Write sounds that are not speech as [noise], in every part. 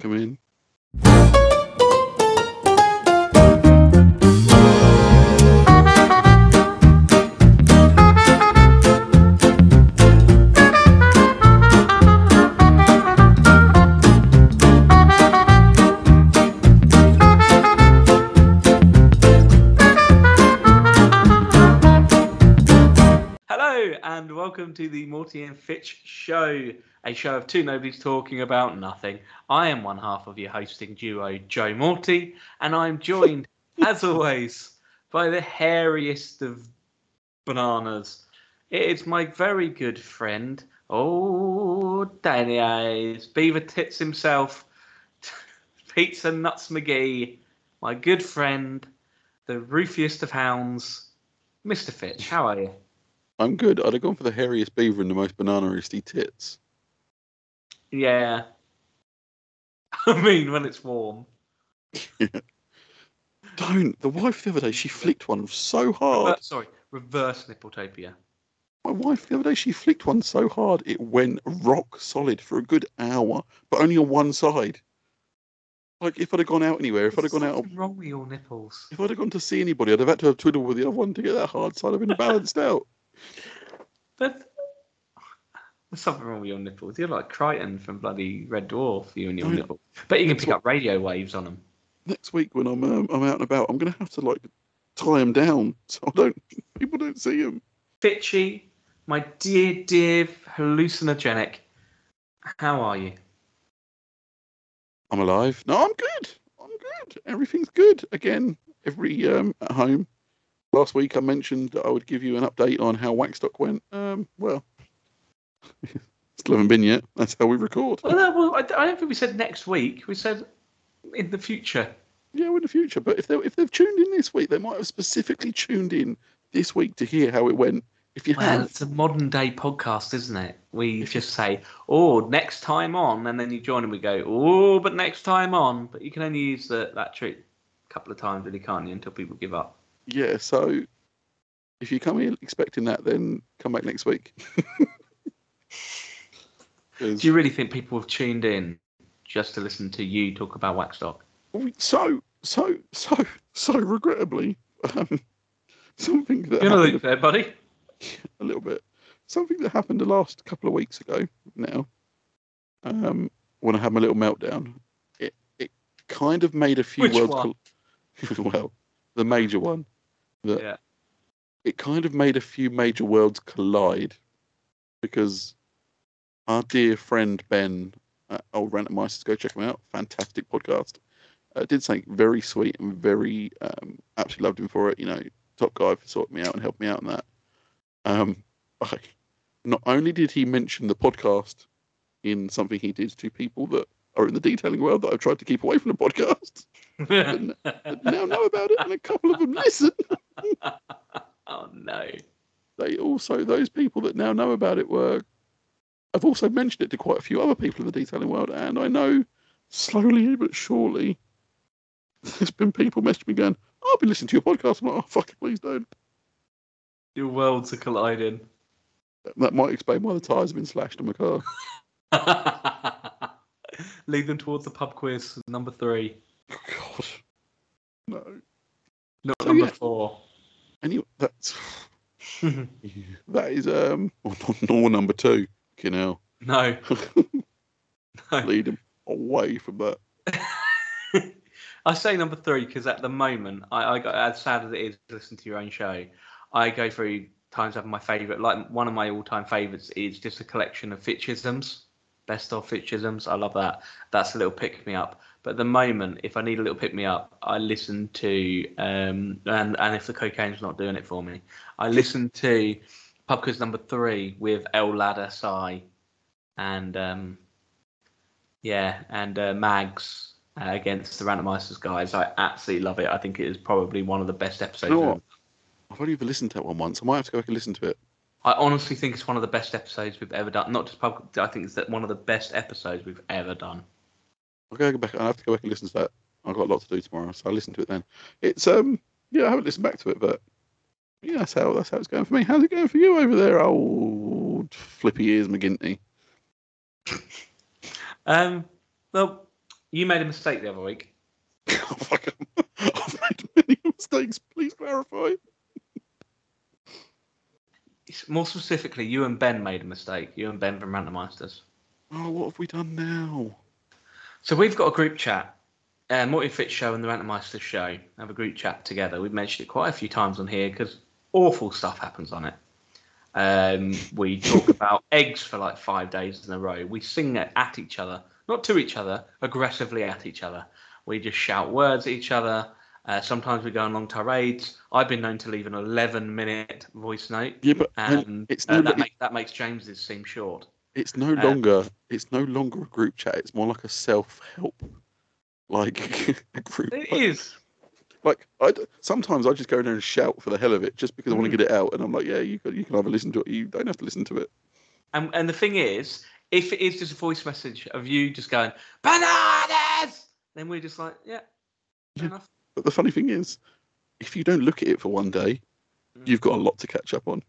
Come in. Morty and Fitch show, a show of two nobodies talking about nothing. I am one half of your hosting duo, Joe Morty, and I'm joined, [laughs] as always, by the hairiest of bananas. It is my very good friend, oh, Danny Eyes, Beaver Tits himself, [laughs] Pizza Nuts McGee, my good friend, the roofiest of hounds, Mr. Fitch. How are you? I'm good. I'd have gone for the hairiest beaver and the most banana-isty tits. Yeah. [laughs] I mean, when it's warm. [laughs] Don't. The wife the other day, she flicked one so Rever- hard. sorry, reverse nippletopia. My wife the other day, she flicked one so hard it went rock solid for a good hour, but only on one side. Like if I'd have gone out anywhere, if I'd have gone out, wrong with your nipples. if I'd have gone to see anybody, I'd have had to have twiddled with the other one to get that hard side of it balanced out. But there's something wrong with your nipples. You're like Kryten from bloody Red Dwarf, you and your I know. nipples. But you can pick up radio waves on them. Next week when I'm um, I'm out and about, I'm gonna have to like tie them down [laughs] so I don't people don't see them. Fitchy, my dear, dear hallucinogenic, how are you? I'm alive. No, I'm good. I'm good. Everything's good. Again, every um at home. Last week I mentioned that I would give you an update on how Waxstock went. Um, well, [laughs] still haven't been yet. That's how we record. Well, no, well I, I don't think we said next week. We said in the future. Yeah, in the future. But if they if they've tuned in this week, they might have specifically tuned in this week to hear how it went. If you Well, have, it's a modern day podcast, isn't it? We just say, "Oh, next time on," and then you join and we go, "Oh, but next time on." But you can only use the, that trick a couple of times, really, can't you? Until people give up. Yeah. So if you come in expecting that, then come back next week. [laughs] Do you really think people have tuned in just to listen to you talk about Waxstock? so so so so regrettably um, something that You're happened there, buddy. [laughs] a little bit something that happened the last couple of weeks ago now um, when I had my little meltdown it it kind of made a few Which worlds one? col- [laughs] well the major one that Yeah. it kind of made a few major worlds collide because our dear friend Ben at Old Rantermeisters, go check him out. Fantastic podcast. Uh, did something very sweet and very um, absolutely loved him for it. You know, top guy for sorting me out and helping me out on that. Um, I, not only did he mention the podcast in something he did to people that are in the detailing world that I've tried to keep away from the podcast, now know about it, and a couple of them listen. [laughs] oh no. they also those people that now know about it were I've also mentioned it to quite a few other people in the detailing world, and I know slowly but surely there's been people messaging me going, I'll be listening to your podcast. I'm like, oh fuck it, please don't. Your worlds are colliding. That might explain why the tyres have been slashed on my car. [laughs] [laughs] Lead them towards the pub quiz number three, Oh, God. No. not So, number yeah. four. Anyway, that's [laughs] that is um or, or number two. You know, no. [laughs] no. lead them away from that. I say number three because at the moment, I, I got as sad as it is to listen to your own show. I go through times having my favourite, like one of my all-time favourites is just a collection of Fitchisms, best of Fitchisms. I love that. That's a little pick me up. But at the moment, if I need a little pick me up, I listen to um and and if the cocaine's not doing it for me, I listen to Pub Quiz number three with El Ladder Sai, and um yeah, and uh, Mags uh, against the rantermeisters guys. I absolutely love it. I think it is probably one of the best episodes. You know? I've only ever listened to that one once. I might have to go back and listen to it. I honestly think it's one of the best episodes we've ever done. Not just pub. I think it's that one of the best episodes we've ever done. I'll go back. I have to go back and listen to that. I've got a lot to do tomorrow, so I'll listen to it then. It's um, yeah, I haven't listened back to it, but yeah, that's how that's how it's going for me. How's it going for you over there, old flippy ears McGinty? [laughs] Um, well, You made a mistake the other week. Oh, [laughs] I've made many mistakes. Please clarify. More specifically, you and Ben made a mistake. You and Ben from Rantermeisters. Oh, what have we done now? So we've got a group chat. Uh, Morty Fit Show and the Rantermeisters Show have a group chat together. We've mentioned it quite a few times on here because awful stuff happens on it. Um, we talk [laughs] about eggs for like five days in a row. We sing at each other, not to each other, aggressively at each other. We just shout words at each other. Uh, sometimes we go on long tirades. I've been known to leave an 11 minute voice note, Yeah, but and it's uh, that, it- make, that makes James's seem short. it's no uh, longer it's no longer a group chat. It's more like a self help, like [laughs] a group. It like, is. Like I sometimes I just go in there and shout for the hell of it, just because I want Mm. to get it out. And I'm like, yeah, you can, you can either listen to it, or you don't have to listen to it. And, and the thing is, if it is just a voice message of you just going bananas, then we're just like, yeah, Yeah. enough. But the funny thing is, if you don't look at it for one day, Mm. you've got a lot to catch up on.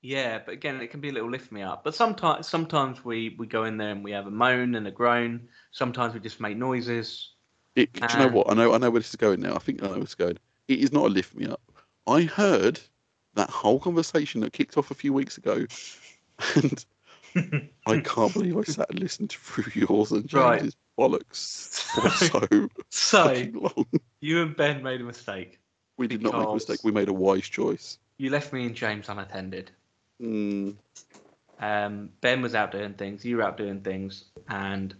Yeah, but again, it can be a little lift me up. But sometimes, sometimes we we go in there and we have a moan and a groan. Sometimes we just make noises. It, do you know what? I know I know where this is going now. I think I know where it's going. It is not a lift me up. I heard that whole conversation that kicked off a few weeks ago, [laughs] and [laughs] I can't believe I sat and listened through [laughs] yours and Right. Bollocks so, [laughs] so so fucking long. you and Ben made a mistake. We did not make a mistake. We made a wise choice. You left me and James unattended. Mm, Um, ben was out doing things, you were out doing things, and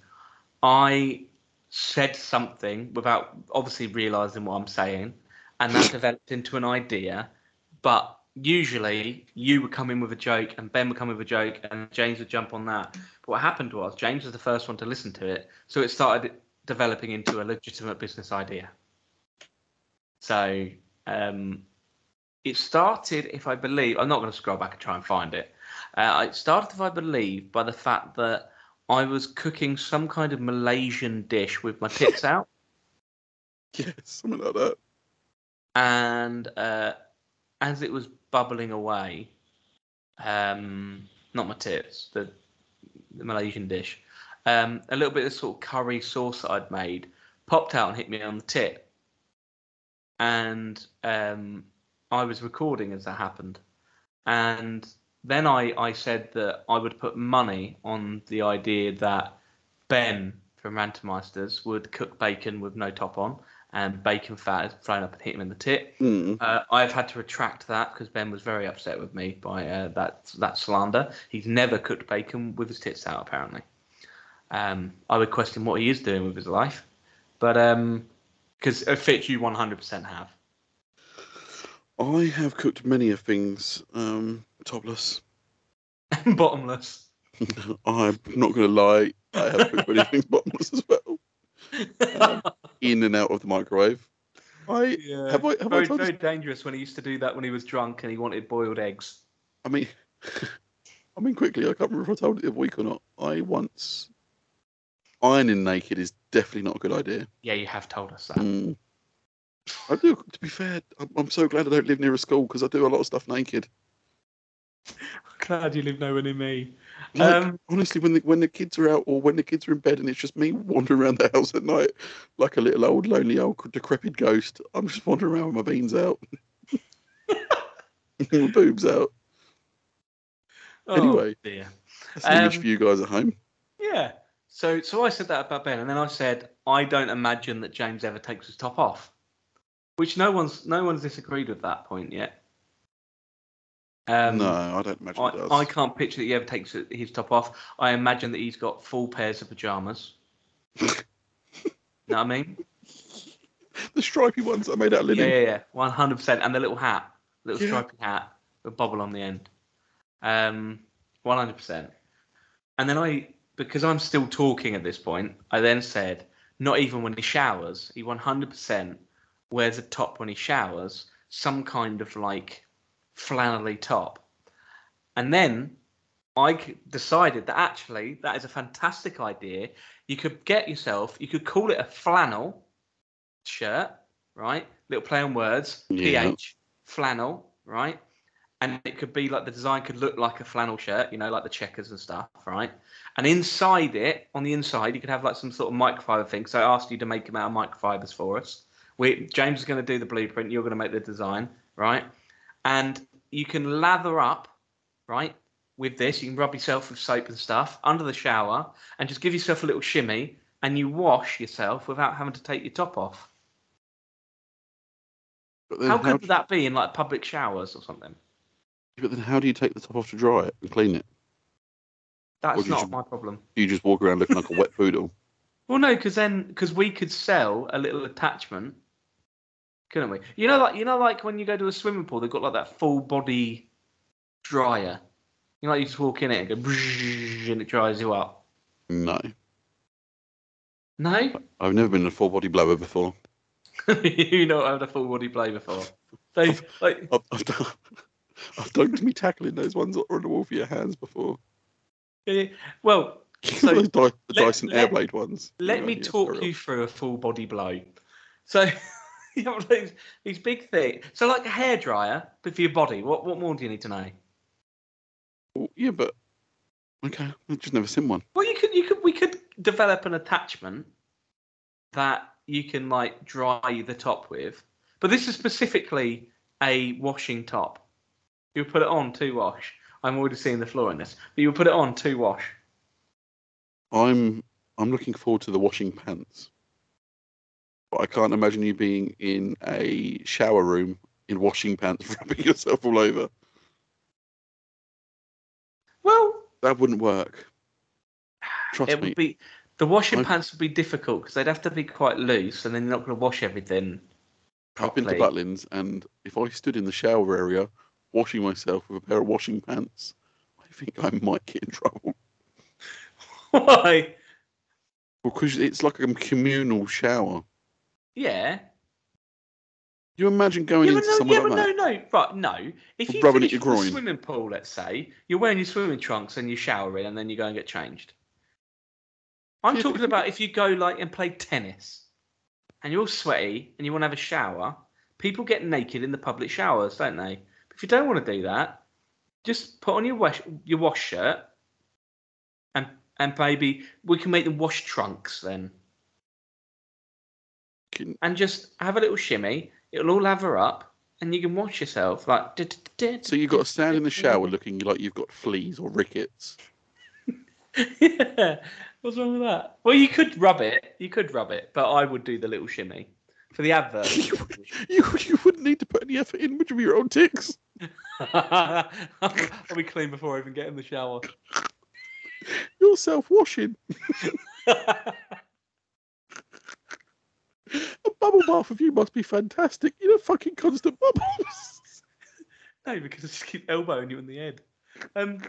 I said something without obviously realizing what I'm saying, and that [laughs] developed into an idea. But usually, you would come in with a joke, and Ben would come with a joke, and James would jump on that. But what happened was James was the first one to listen to it, so it started developing into a legitimate business idea. So um, it started, if I believe, I'm not going to scroll back and try and find it. Uh, it started, if I believe, by the fact that I was cooking some kind of Malaysian dish with my tits [laughs] out, yeah, something like that. and uh, as it was bubbling away, um, not my tits, the, the Malaysian dish, um, a little bit of sort of curry sauce that I'd made popped out and hit me on the tit, and um, I was recording as that happened, and then I, I said that I would put money on the idea that Ben from Rantermeisters would cook bacon with no top on, and bacon fat is thrown up and hit him in the tit. Mm. Uh, I've had to retract that because Ben was very upset with me by uh, that that slander. He's never cooked bacon with his tits out, apparently. Um, I would question what he is doing with his life, but because um, Fitch, you 100% have. I have cooked many of things um, topless. And [laughs] bottomless. [laughs] I'm not going to lie. I have cooked many things [laughs] bottomless as well, in and out of the microwave. I yeah. have I have I very, told very you? dangerous when he used to do that when he was drunk and he wanted boiled eggs. I mean, [laughs] I mean quickly. I can't remember if I told it the week or not. I once ironing naked is definitely not a good idea. Yeah, you have told us that. Mm. I do. To be fair, I'm, I'm so glad I don't live near a school because I do a lot of stuff naked. [laughs] Glad you live nowhere near me. Like, Um, honestly, when the when the kids are out or when the kids are in bed and it's just me wandering around the house at night like a little old lonely old decrepit ghost, I'm just wandering around with my beans out, [laughs] my boobs out. oh, Anyway. dear. That's an image Um, for you guys at home. Yeah. So so I said that about Ben, and then I said I don't imagine that James ever takes his top off, which no one's no one's disagreed with that point yet. Um, no, I don't imagine I, does. I can't picture that he ever takes his top off. I imagine that he's got full pairs of pajamas. [laughs] know what I mean? The stripy ones that are made out of linen. yeah, yeah, yeah, one hundred percent. And the little hat, little Yeah. stripy hat with bubble on the end. Um, one hundred percent. And then I, because I'm still talking at this point, I then said, not even when he showers, he one hundred percent wears a top when he showers, some kind of like flannelly top. And then I decided that actually that is a fantastic idea. You could get yourself, you could call it a flannel shirt, right? Little play on words, Yeah. PH, flannel, right? and it could be like the design could look like a flannel shirt, you know, like the checkers and stuff, right? And inside it, on the inside, you could have like some sort of microfiber thing. So I asked you to make them out of microfibers for us. We James is going to do the blueprint. You're going to make the design, right? And you can lather up, right? With this, you can rub yourself with soap and stuff under the shower, and just give yourself a little shimmy, and you wash yourself without having to take your top off. But then How good do would that be in like public showers or something? but then how do you take the top off to dry it and clean it? That's Or do you not just- my problem. You just walk around looking like a wet poodle. [laughs] Well, no, because then because we could sell a little attachment, couldn't we? You know, like you know, like when you go to a swimming pool, they've got like that full body dryer. You know, like you just walk in it and go, and it dries you up. No, No, I've never been in a full body blower before. [laughs] you not had a full body play before. They like I've, I've done, I've done me tackling those ones that are on the wall for your hands before. eh, well. [laughs] So, know the Dyson let- Airblade ones. Let Yeah, me yeah, talk you through a full body blow. So [laughs] [laughs] you have these, these big things. So like a hairdryer, but for your body. What what more do you need to know? Well, yeah, but okay, I've just never seen one. Well, you could, you could, we could develop an attachment that you can like dry the top with, but this is specifically a washing top. You put it on to wash. I'm already seeing the flaw in this, but you put it on to wash. I'm I'm looking forward to the washing pants. But I can't imagine you being in a shower room in washing pants, [laughs] rubbing yourself all over. Well, That wouldn't work. Trust it me. would be the washing I've- pants would be difficult because they'd have to be quite loose, and then you're not going to wash everything. I've been to. Butlins, and if I stood in the shower area washing myself with a pair of washing pants, I think I might get in trouble. [laughs] Why? Because it's like a communal shower. Yeah. You imagine going yeah, into no, somewhere yeah, but like no, that? no, right, no. If you Rubbing at your groin. swimming pool, let's say you're wearing your swimming trunks and you shower in, and then you go and get changed. I'm Yeah, talking about if you go like and play tennis, and you're all sweaty and you want to have a shower. People get naked in the public showers, don't they? But if you don't want to do that, just put on your wash your wash shirt, and and maybe we can make them wash trunks then, And just have a little shimmy. It'll all lather up, and you can wash yourself like. So you've got to stand in the shower looking like you've got fleas or rickets. yeah. [laughs] What's wrong with that? Well, you could rub it. You could rub it, but I would do the little shimmy for the advert. [laughs] you, you, you wouldn't need to put any effort in, would you, with your own ticks? [laughs] I'll be clean before I even get in the shower. You're self washing. A bubble bath of you must be fantastic. You know, fucking constant bubbles. [laughs] no, because I just keep elbowing you in the head. Um,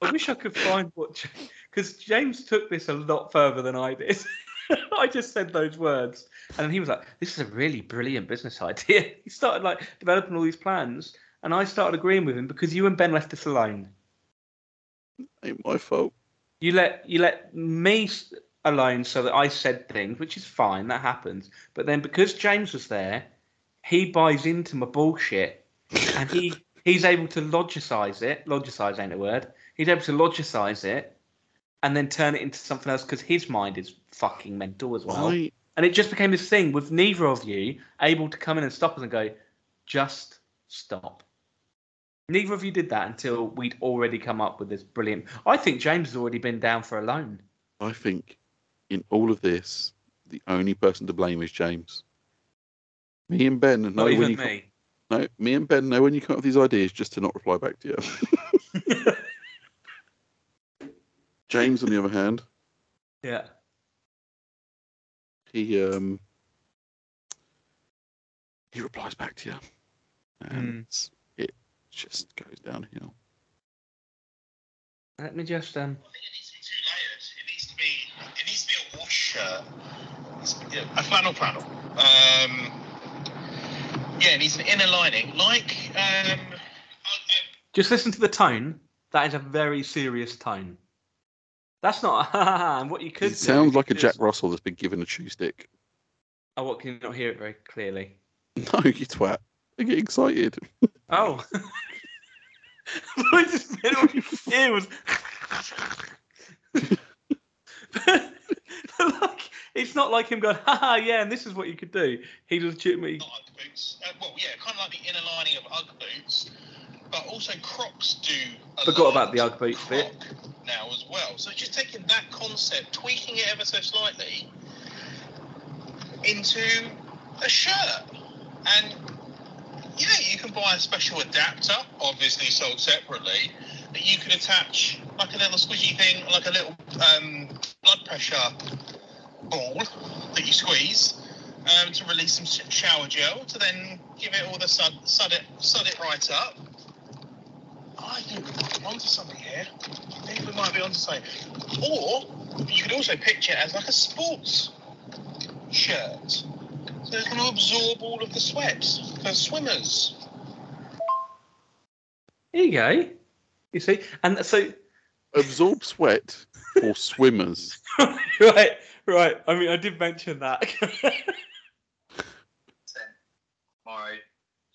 I wish I could find what because James took this a lot further than I did. [laughs] I just said those words, and he was like, "This is a really brilliant business idea." [laughs] He started like developing all these plans, and I started agreeing with him because you and Ben left us alone. Ain't my fault. You let you let me alone so that I said things, which is fine. That happens. But then because James was there, he buys into my bullshit, and he he's able to logicize it. Logicize ain't a word. He's able to logicize it, and then turn it into something else because his mind is fucking mental as well. I, And it just became this thing with neither of you able to come in and stop us and go, just stop. Neither of you did that until we'd already come up with this brilliant. I think James has already been down for a loan. I think in all of this, the only person to blame is James. Me and Ben know Not when even you come- me. no, me and Ben know when you come up with these ideas just to not reply back to you. [laughs] James, on the other hand, yeah. he um he replies back to you, and it just goes downhill. Let me just um. It needs to be a wash shirt. Yeah, A flannel flannel. Um, yeah, it needs an inner lining. Like um, I- I- Just listen to the tone. That is a very serious tone. That's not. [laughs] and what you could. It do sounds like a Jack Russell that's been given a chew stick. Oh, what can you not hear it very clearly? [laughs] No, you twat. I get excited. [laughs] Oh. I just meant what you hear was. [laughs] like, it's not like him going, haha, yeah, and this is what you could do. He legitimately. Not Ugg boots. Uh, well, yeah, kind of like the inner lining of Ugg boots, but also Crocs do. a Forgot lot about the Ugg boots bit. Now as well. So just taking that concept, tweaking it ever so slightly into a shirt, and yeah, you can buy a special adapter, obviously sold separately, that you can attach like a little squishy thing, like a little um, blood pressure ball that you squeeze um, to release some shower gel to then give it all the sud, sud it sud it right up. I think we might be onto something here. I think we might be onto something. Or you could also picture it as like a sports shirt. So it's going to absorb all of the sweat for swimmers. There you go. You see? And so, Absorb sweat for swimmers. [laughs] right, right. I mean, I did mention that. [laughs] tomorrow,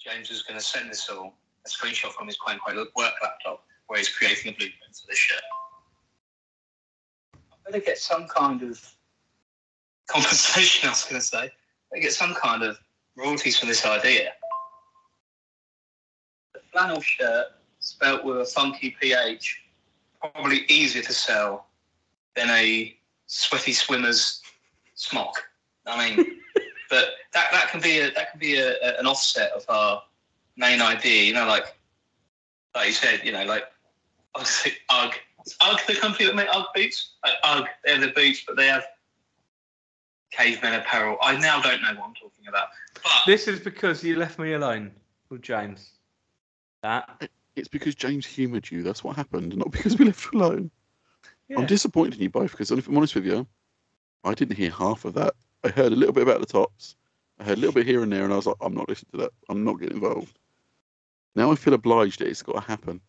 James is going to send us all a screenshot from his quite unquote work laptop where he's creating a blueprint for this shirt. I'm going to get some kind of compensation, I was going to say. I'm going to get some kind of royalties for this idea. The flannel shirt, spelt with a funky PH, probably easier to sell than a sweaty swimmer's smock. I mean, [laughs] but that that can be a that can be a, a- an offset of our main idea. You know, like like you said, you know, like obviously UGG. Is UGG the company that make UGG boots? Like UGG, they're the boots, but they have cavemen apparel. I now don't know what I'm talking about. But this is because you left me alone with James. That. It's because James humoured you. That's what happened, not because we left you alone. Yeah. I'm disappointed in you both because, if I'm honest with you, I didn't hear half of that. I heard a little bit about the tops. I heard a little bit here and there, and I was like, I'm not listening to that. I'm not getting involved. Now I feel obliged that it's got to happen.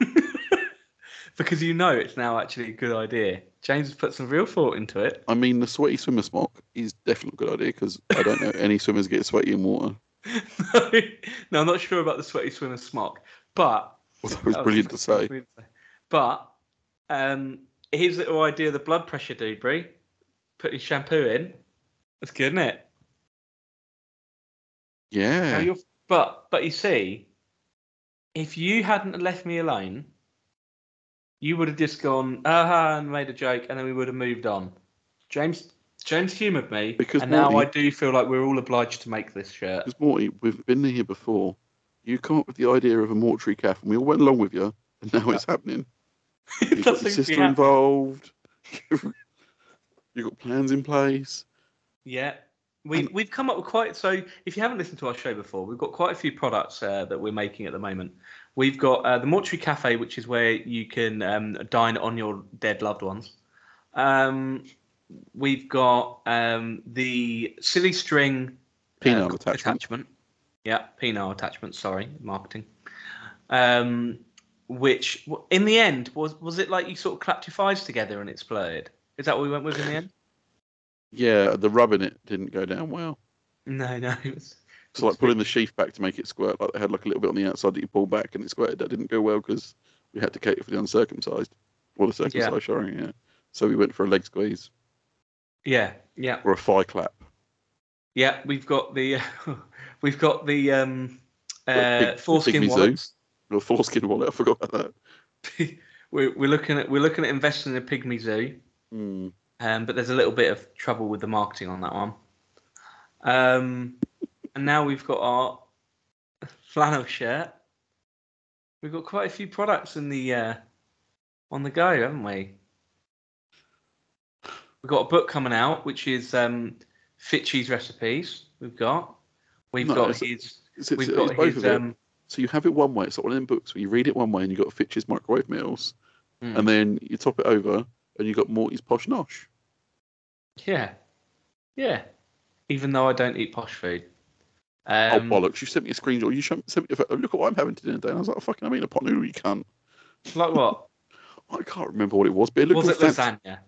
[laughs] because you know it's now actually a good idea. James has put some real thought into it. I mean, the sweaty swimmer smock is definitely a good idea because I don't know [laughs] any swimmers get sweaty in water. [laughs] no, no, I'm not sure about the sweaty swimmer smock, but Although it was that brilliant to say. brilliant to say. But um, his little idea, of the blood pressure dude, Brie, put his shampoo in. That's good, isn't it? Yeah. but but you see, if you hadn't left me alone, you would have just gone aha and made a joke, and then we would have moved on. James James humoured me, Because and now I do feel like we're all obliged to make this shirt. Because Morty, we've been here before. You come up with the idea of a mortuary calf, and we all went along with you, and now it's [laughs] happening. [laughs] You've got your sister happen. involved. [laughs] You've got plans in place. Yeah. We, And- we've come up with quite so if you haven't listened to our show before we've got quite a few products uh, that we're making at the moment we've got uh, the mortuary cafe which is where you can um, dine on your dead loved ones um, we've got um, the silly string uh, attachment. Yeah penile attachment sorry marketing um, which in the end was was it like you sort of clapped your thighs together and exploded is that what we went with in the end Yeah, the rub in it didn't go down well. no no it was, It's like pulling the sheath back to make it squirt. Like they had like a little bit on the outside that you pull back and it squirted. That didn't go well because we had to cater for the uncircumcised or the circumcised. yeah. Sorry, yeah. So we went for a leg squeeze yeah yeah or a thigh clap. Yeah, we've got the [laughs] we've got the um, uh, foreskin zoo. wallets. Or foreskin wallet. I forgot about that. [laughs] we're, we're looking at we're looking at investing in a pygmy zoo, Hmm. um, but there's a little bit of trouble with the marketing on that one. Um, and now we've got our flannel shirt. We've got quite a few products in the uh, on the go, haven't we? We've got a book coming out, which is um, Fitchy's recipes. We've got. We've No, got it's- his. It's, it's, We've got both his. Um, So you have it one way. It's like one of them books where you read it one way and you've got Fitch's microwave meals, mm. and then you top it over and you've got Morty's posh nosh. Yeah, yeah. Even though I don't eat posh food. oh Um, bollocks! You sent me a screenshot. You sent me. A, look at what I'm having today. And I was like, "Fucking, I mean a pot noodle. You can't." like what? [laughs] I can't remember what it was, but it looked Was all it fancy. lasagna?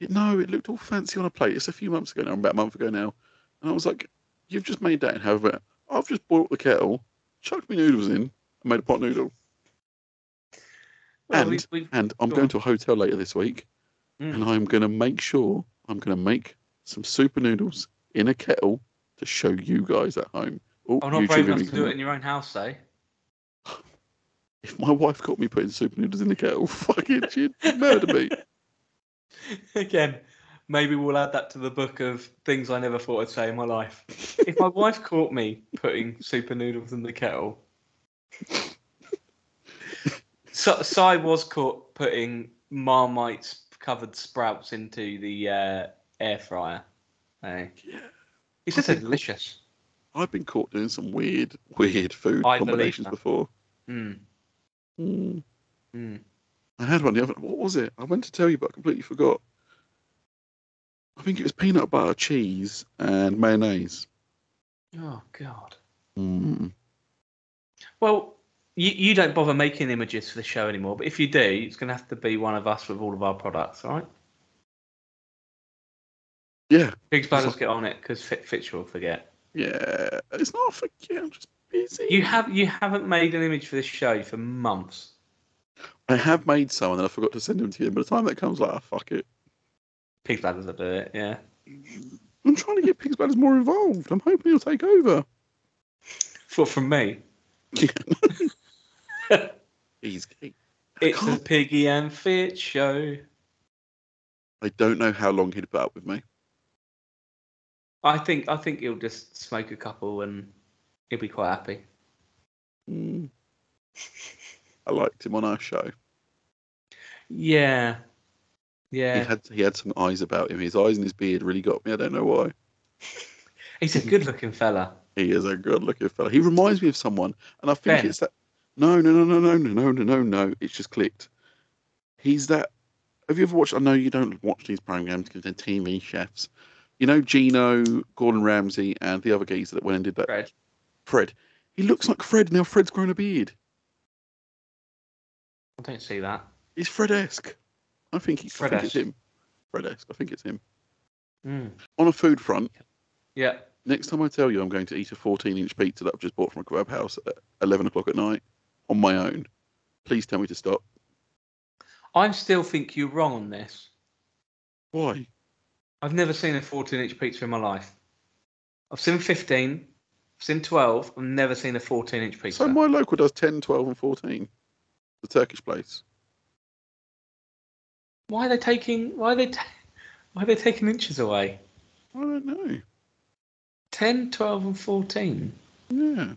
It- No, it looked all fancy on a plate. It's a few months ago now, about a month ago now, and I was like, "You've just made that, and however, I've just boiled the kettle, chucked me noodles in, and made a pot noodle." Well, And- we, we, And I'm going on. to a hotel later this week, Mm. and I'm going to make sure I'm going to make some super noodles in a kettle to show you guys at home. Oh, I'm not brave enough to do it in your own house, though. up. [sighs] If my wife caught me putting super noodles in the kettle, [laughs] fucking she'd murder me. [laughs] Again, maybe we'll add that to the book of things I never thought I'd say in my life. [laughs] if my wife caught me putting super noodles in the kettle, so, Si was caught putting Marmite's covered sprouts into the uh, air fryer. Hey. Yeah. He said delicious. I've been caught doing some weird, weird food I combinations before. Mm, Mm. mm. I had one the other. What was it? I went to tell you, but I completely forgot. I think it was peanut butter, cheese, and mayonnaise. Oh God. Mm. Well, you, you don't bother making images for the show anymore, but if you do, it's going to have to be one of us with all of our products, all right? Yeah, Pig Bladders get on it because Fit, Fitch will forget. yeah. It's not forget. I'm just busy. You have you haven't made an image for this show for months. I have made some, and then I forgot to send them to you. By the time that comes, like, oh, fuck it. Pig Bladders will do it, yeah. I'm trying to get Pigs Bladders more involved. I'm hoping he'll take over. For from me, [laughs] He's. he- it's a Piggy and Fit show. I don't know how long he'd put up with me. I think I think he'll just smoke a couple and he'll be quite happy. Mm. I liked him on our show. Yeah, yeah. He had he had some eyes about him. His eyes and his beard really got me. I don't know why. He's a good-looking fella. He is a good looking fella. He reminds me of someone, and I think Ben. it's that. No, no, no, no, no, no, no, no, no, no. It's just clicked. He's that. Have you ever watched? I know you don't watch these programs because they're TV chefs. You know Gino, Gordon Ramsay, and the other geezer that went and did that. Fred. Fred. He looks like Fred now. Fred's grown a beard. I don't see that. He's Fred-esque. I think he, I think it's him. Fred-esque. I think it's him. Mm. On a food front, Yeah. next time I tell you I'm going to eat a 14 inch pizza that I've just bought from a kebab house at 11 o'clock at night on my own, please tell me to stop. I still think you're wrong on this. Why? I've never seen a 14 inch pizza in my life. I've seen 15, I've seen 12, I've never seen a 14 inch pizza. So my local does 10, 12, and 14. The Turkish place. Why are they taking why are they ta- [laughs] why are they taking inches away? I don't know. 10, 12 and 14. Yeah.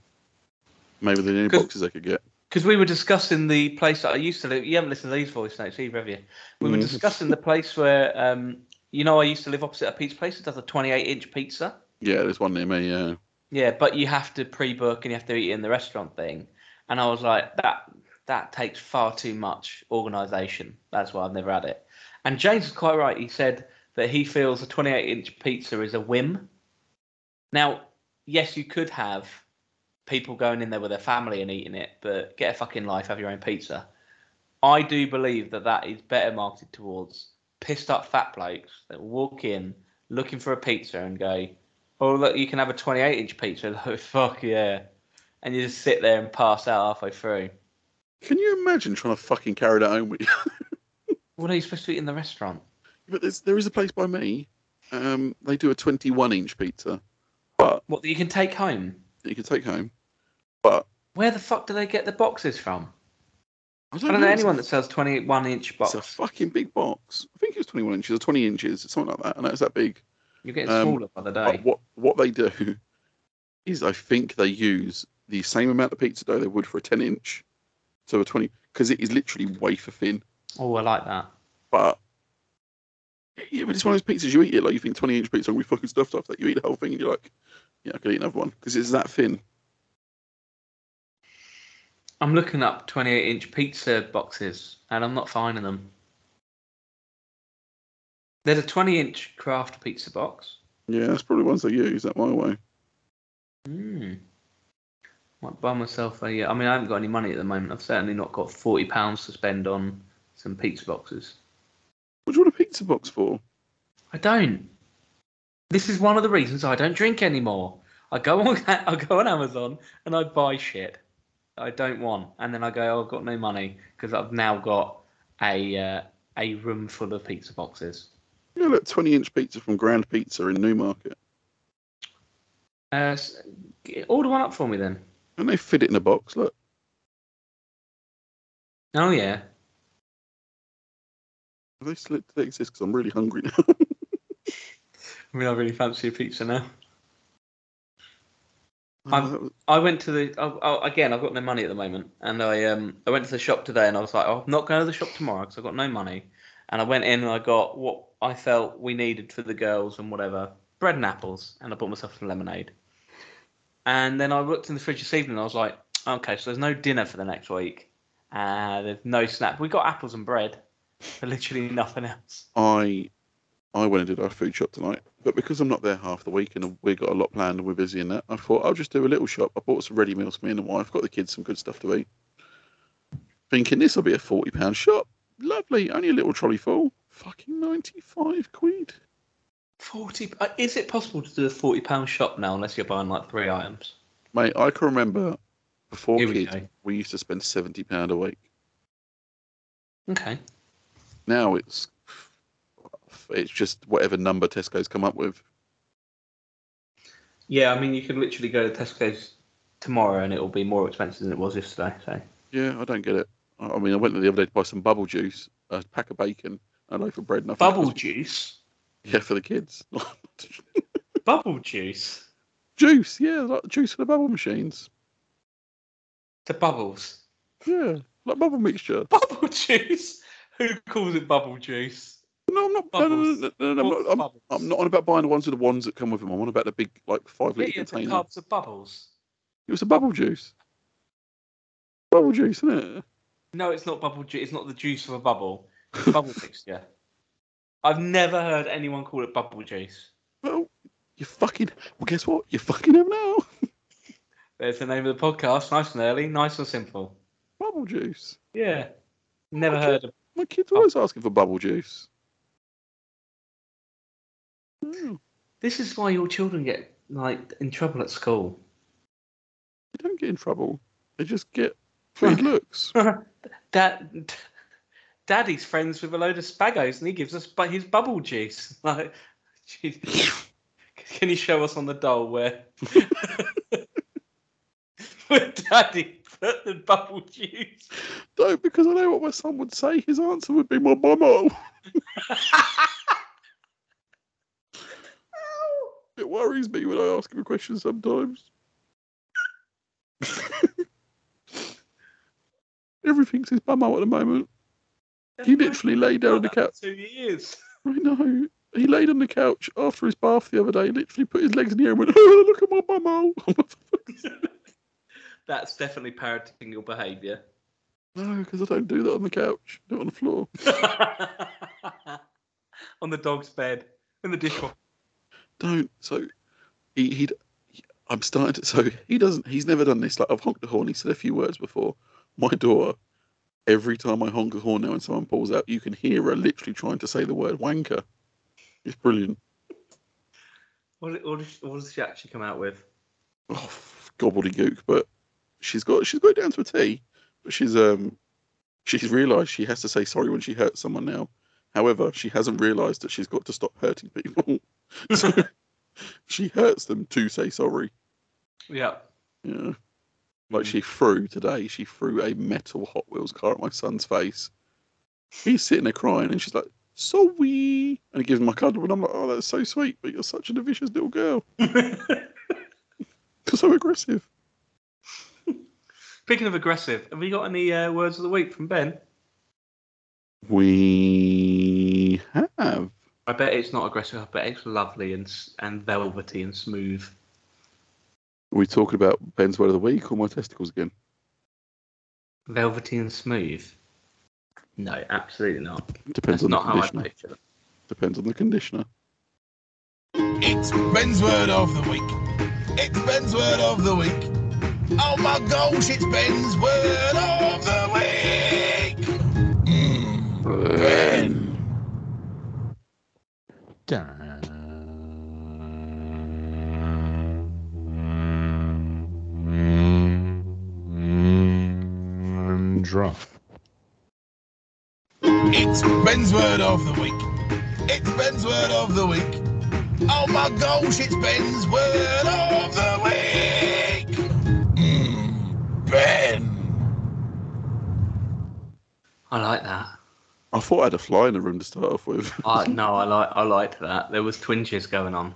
Maybe the new boxes they could get. Because we were discussing the place that I used to live. You haven't listened to these voice notes either, have you? We were discussing the place where, um, you know, I used to live opposite a pizza place that does a 28 inch pizza. Yeah, there's one near me. Yeah. Yeah, but you have to pre-book and you have to eat in the restaurant thing. And I was like, that that takes far too much organisation. That's why I've never had it. And James was quite right. He said that he feels a 28-inch pizza is a whim. Now, yes, you could have people going in there with their family and eating it, but get a fucking life, have your own pizza. I do believe that that is better marketed towards pissed up fat blokes that walk in looking for a pizza and go, oh look, you can have a 28 inch pizza. [laughs] Like, fuck yeah, and you just sit there and pass out halfway through. Can you imagine trying to fucking carry that home with you? What are you supposed to eat in the restaurant? but there's, there is a place by me. Um, they do a 21 inch pizza, but What that you can take home? you can take home. But Where the fuck do they get the boxes from? I I don't, don't know anyone that sells 21 inch box. It's a fucking big box. I think it was 21 inches or 20 inches, something like that. I know it's that big. You're getting um, smaller by the day. what what they do [laughs] is, I think they use the same amount of pizza dough they would for a 10 inch, so a 20, because it is literally wafer thin. Oh, I like that. But yeah, but it's one of those pizzas you eat it like you think 20 inch pizza, and we fucking stuffed off that you eat the whole thing, and you're like, yeah, I could eat another one because it's that thin. I'm looking up 28 inch pizza boxes and I'm not finding them. There's a 20 inch craft pizza box. Yeah, that's probably ones they use that my way. Hmm. Might buy myself a. I mean, I haven't got any money at the moment. I've certainly not got forty pounds to spend on some pizza boxes. What do you want a pizza box for? I don't. This is one of the reasons I don't drink anymore. I go on. [laughs] I go on Amazon and I buy shit. I don't want, and then I go, oh, I've got no money because I've now got a uh, a room full of pizza boxes. Yeah, look, 20 inch pizza from Grand Pizza in Newmarket. Uh, order one up for me then. And they fit it in a box. Look, Oh yeah. Are they still do they exist? Because I'm really hungry now. [laughs] I mean, I really fancy a pizza now. Oh, I'm- I went to the oh, oh, again. I've got no money at the moment, and I um I went to the shop today, and I was like, oh, I'm not going to the shop tomorrow because I've got no money. And I went in and I got what I felt we needed for the girls and whatever bread and apples, and I bought myself some lemonade. And then I looked in the fridge this evening, and I was like, okay, so there's no dinner for the next week. Uh, there's no snack. We got apples and bread, but literally nothing else. I I went and did our food shop tonight, but because I'm not there half the week and we got a lot planned and we're busy in that, I thought I'll just do a little shop. I bought some ready meals for me and the wife, got the kids some good stuff to eat. Thinking this will be a forty pound shop. Lovely, only a little trolley full. Fucking ninety five quid. Forty. Uh, is it possible to do a forty pound shop now unless you're buying like three items? Mate, I can remember before Here we kids, go. we used to spend seventy pound a week. Okay. Now it's it's just whatever number Tesco's come up with. Yeah, I mean, you could literally go to Tesco's tomorrow and it will be more expensive than it was yesterday. So Yeah, I don't get it. I mean, I went there the other day to buy some bubble juice, a pack of bacon, a loaf of bread, and I bubble juice. Yeah, for the kids. [laughs] Bubble juice. juice, yeah, like juice for the bubble machines. The bubbles. Yeah, like bubble mixture. Bubble juice. Who calls it bubble juice? No, I'm not. No, no, no, no, no, no, I'm, not I'm, bubbles? I'm not on about buying the ones with the ones that come with them. I'm on about the big, like five litre container. tubs of bubbles. It was a bubble juice. Bubble juice, isn't it? No, it's not bubble juice. It's not the juice of a bubble. It's bubble [laughs] mixture. I've never heard anyone call it bubble juice. Well, you fucking. Well, guess what? You fucking have now. There's the name of the podcast. Nice and early, nice and simple. bubble juice. Yeah. Never Okay. heard of. My kids are always asking for bubble juice. Oh, This is why your children get like in trouble at school. they don't get in trouble. They just get [laughs] weird looks. [laughs] Dad, Daddy's friends with a load of spagos, and he gives us bu- his bubble juice. [laughs] Like, jeez. [laughs] can you show us on the doll where [laughs] where Daddy put the bubble juice? No, because I know what my son would say. His answer would be my bummo. It worries me when I ask him a question sometimes. Everything's his bummo at the moment. He literally lay down on the couch. Two years. [laughs] I know. He laid on the couch after his bath the other day, literally put his legs in the air and went, Oh, look at my bummo. Oh. [laughs] That's definitely parroting your behaviour. no, because I don't do that on the couch. Do it on the floor. [laughs] on the dog's bed in the dishwasher. don't. So he he'd I'm starting to so he doesn't he's never done this. Like I've honked the horn, he said a few words before. My daughter, every time I honk the horn now and someone pulls out, you can hear her literally trying to say the word wanker. It's brilliant. What, what, did she- what does she actually come out with? Oh, gobbledygook, but she's got she's got it down to a T. But she's um she's realised she has to say sorry when she hurts someone now. However, she hasn't realised that she's got to stop hurting people. so [laughs] [laughs] she hurts them to say sorry. Yeah. Yeah. Like she threw today, she threw a metal Hot Wheels car at my son's face. He's sitting there crying and she's like, sorry. And he gives him my cuddle and I'm like, oh, that's so sweet, but you're such a vicious little girl. You're [laughs] [laughs] so aggressive. Speaking of aggressive, have we got any uh, words of the week from Ben? We have. I bet it's not aggressive. I bet it's lovely and and velvety and smooth. Are we talking about Ben's word of the week or my testicles again? Velvety and smooth. No, absolutely not. Depends That's on the not how I conditioner. picture it. Depends on the conditioner. It's Ben's word of the week. It's Ben's word of the week. Oh my gosh, it's Ben's word of the week. Mm. Ben. Giraffe. It's Ben's word of the week. It's Ben's word of the week. Oh my gosh, it's Ben's word of the week. Mm, ben. I like that. I thought I had a fly in the room to start off with. I [laughs] no, I like I liked that. There was twinges going on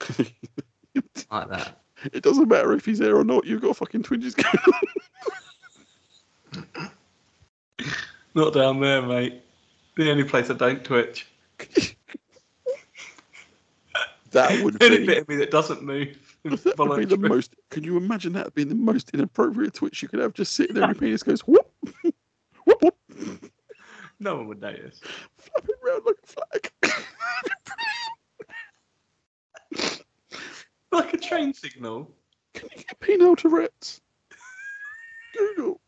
[laughs] like that. it doesn't matter if he's there or not. You've got fucking twinges going on. [laughs] Not down there, mate. The only place I don't twitch. That would [laughs] be, bit of me that doesn't move. [laughs] that would be the most. Can you imagine that being the most inappropriate twitch you could have? Just sitting there and your penis goes whoop, [laughs] whoop, whoop, No one would notice. flapping around like a flag. Like a train signal. Can you get penile Tourette's? Google.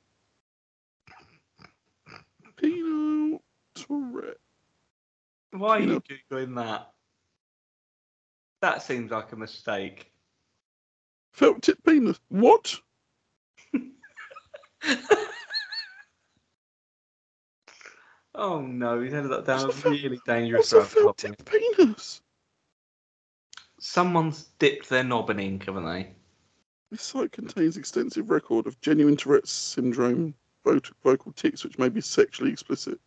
Penile Tourette. Why are You googling that? That seems like a mistake. Felt tip penis. What? [laughs] Oh no, he's ended up down a What's a felt- really dangerous rabbit felt tip penis? Someone's dipped their knob in ink, haven't they? This site contains extensive record of genuine Tourette's syndrome vocal, tics which may be sexually explicit.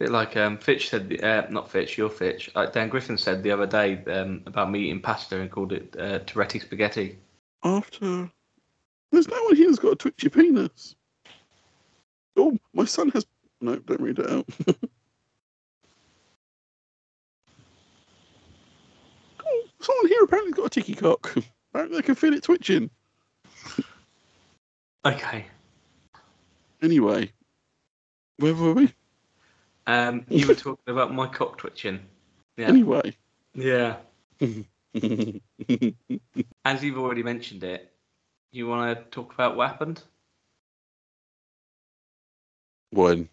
A bit like um, Fitch said, the- uh, not Fitch, your Fitch. Like Dan Griffin said the other day um, about me eating pasta and called it uh, Tourette spaghetti. After. There's no one here who's got a twitchy penis. Oh, my son has. No, don't read it out. oh, [laughs] someone here apparently got a ticky cock. apparently they can feel it twitching. Okay. Anyway, where were we? Um, you were talking about my cock twitching. Yeah. Anyway. Yeah. [laughs] As you've already mentioned it, you want to talk about what happened? when?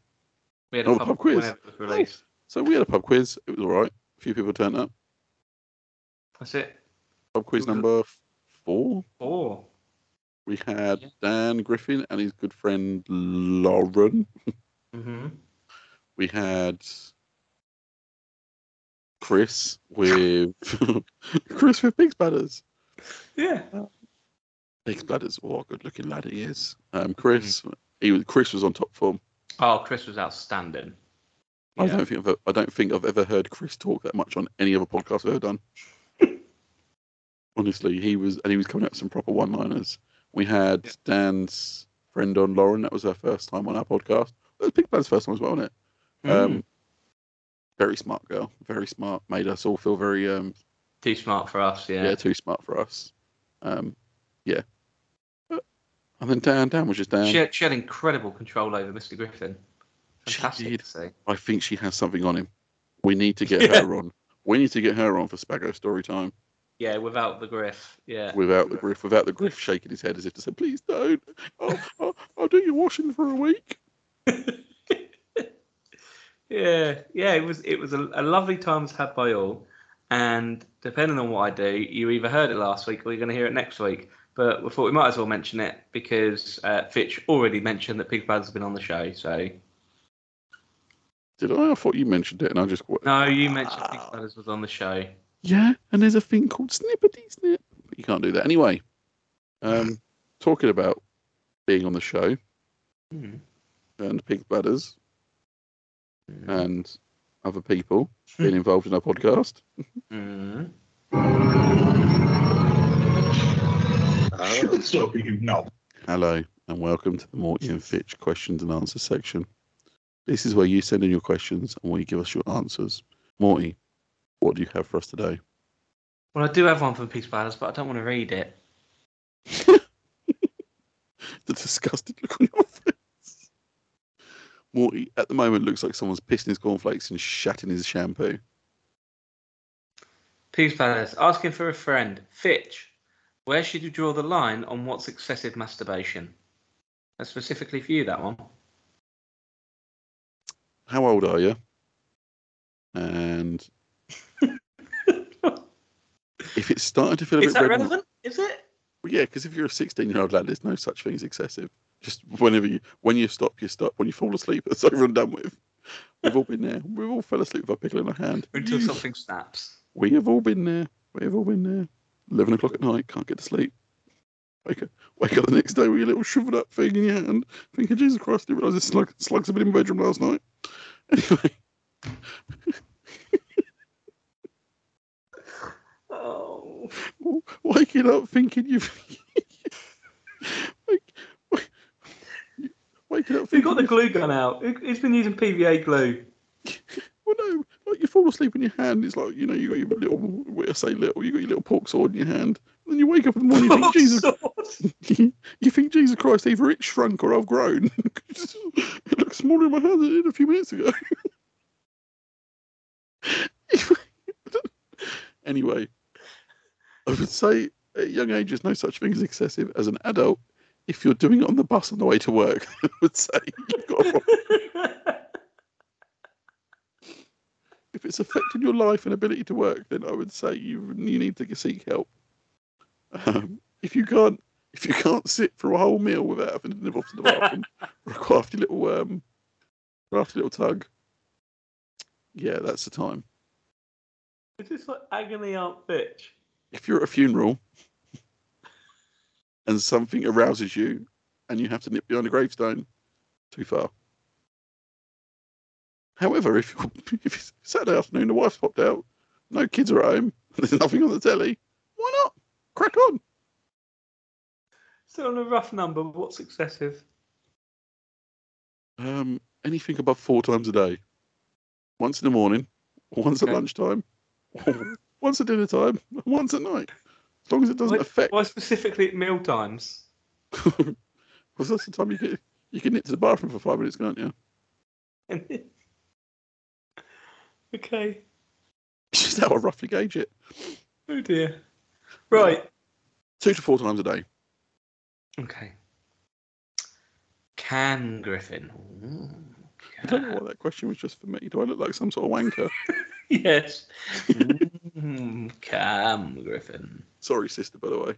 We had a Oh, pub, pub quiz. whenever it was released. So we had a pub quiz. It was all right. A few people turned up. That's it. Pub quiz Who was it? number four. Four. We had Yeah. Dan Griffin and his good friend Lauren. Mm-hmm. We had Chris with [laughs] Chris with Pig Bladders. Yeah. Pig Bladders. What a good looking lad he is. Um, Chris. He was Chris was on top form. Oh, Chris was outstanding. I Yeah. don't think I've, I don't think I've ever heard Chris talk that much on any other podcast I've ever done. [laughs] Honestly, he was, and he was coming out with some proper one-liners. We had Yeah. Dan's friend on Lauren. That was her first time on our podcast. It was Big Bad's first time as well, wasn't it? Mm. Um, very smart girl, very smart. Made us all feel very, um, Too smart for us, yeah. yeah, too smart for us. Um, yeah. But- And then Dan, Dan was just Dan. She, had, she had incredible control over Mr. Griffin. She Fantastic did. to see. I think she has something on him. We need to get [laughs] Yeah. her on. We need to get her on for Spago story time. Yeah, without the griff. Yeah. without the griff, without the griff shaking his head as if to say, "Please don't. I'll, I'll, I'll do your washing for a week." [laughs] Yeah, yeah, it was it was a, a lovely time had by all, and depending on what I do, you either heard it last week or you're going to hear it next week. But we thought we might as well mention it because uh, Fitch already mentioned that Pig Blad's been on the show. So Did I? I thought you mentioned it, and I just no, you mentioned Pig Wow. Was on the show. Yeah. And there's a thing called snippety snip, but you can't do that anyway. Um, [sighs] talking about being on the show Mm. and pig bladders Mm. and other people being involved in our podcast. Mm. So you know. Hello, and welcome to the Morty and Fitch questions and answers section. This is where you send in your questions and we give us your answers. Morty, what do you have for us today? Well, I do have one from Pigs Bladders, but I don't want to read it. [laughs] the disgusted look on your face. Morty, at the moment, looks like someone's pissed in his cornflakes and shat in his shampoo. Pigs Bladders asking for a friend. Fitch, where should you draw the line on what's excessive masturbation? That's specifically for you, that one. How old are you? And if it's starting to feel a Is bit that red, relevant? Is it? Well, yeah, because if you're a 16 year old lad, there's no such thing as excessive. Just whenever you, when you stop, you stop. When you fall asleep, it's over and done with. We've all been there. We've all fell asleep with a pickle in our hand. Until something snaps. We have all been there. We have all been there. 11 o'clock at night, can't get to sleep. Wake up, wake up the next day with your little shriveled up thing in your hand, thinking, Jesus Christ, I didn't realise this slug, slugs have been in my bedroom last night. [laughs] Anyway, [laughs] Oh. [laughs] waking up thinking you've. waking up Who thinking. got the glue gun out? Who's been using PVA glue? [laughs] Well, no, like you fall asleep in your hand. It's like you know you got your little. Well, I say little. You got your little pork sword in your hand. And then you wake up in the morning. You think [laughs] Jesus. You think Jesus Christ, either it's shrunk or I've grown. it looks smaller in my hand than it did a few minutes ago. anyway, I would say at young age, there's no such thing as excessive. As an adult, if you're doing it on the bus on the way to work, [laughs] I would say you've got a problem. [laughs] if it's affecting your life and ability to work, then I would say you you need to seek help. Um, if you can't if you can't sit for a whole meal without having to nip off to the bathroom [laughs] for a crafty little um crafty little tug, yeah, that's the time. Is this like agony aunt bitch? If you're at a funeral and something arouses you and you have to nip behind a gravestone, too far. However, if [laughs] if it's Saturday afternoon, the wife's popped out, no kids are at home, [laughs] there's nothing on the telly, why not? Crack on. So on a rough number, what's excessive? Um, anything above four times a day. Once in the morning, once at lunchtime, once at dinner time, once at night. As long as it doesn't Why- affect. Why specifically at meal times? [laughs] Because that's the time you get you can nip to the bathroom for five minutes, can't you? [laughs] okay. It's just how I roughly gauge it. Oh dear. Right. Two to four times a day. Okay. Cam Griffin? I don't know why that question was just for me. Do I look like some sort of wanker? [laughs] [laughs] yes. Mm, Cam Griffin. Sorry, sister, by the way.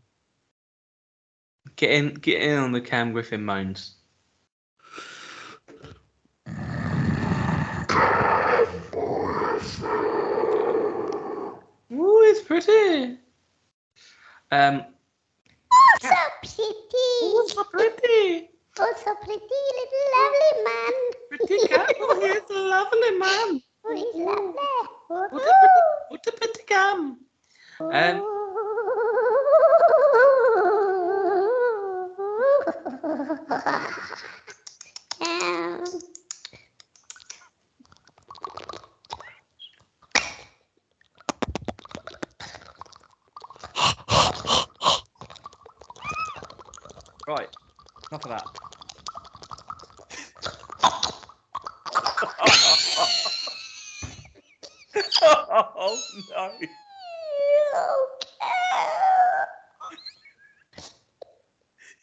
Get in, get in on the Cam Griffin moans. Ooh, it's pretty. Um, Oh, so pretty. what's up, pretty? Oh, so pretty, little lovely man. Pretty Cam. Oh, [laughs] here's a lovely man. Oh, he's lovely. Um, Um, Right. Enough of that. No.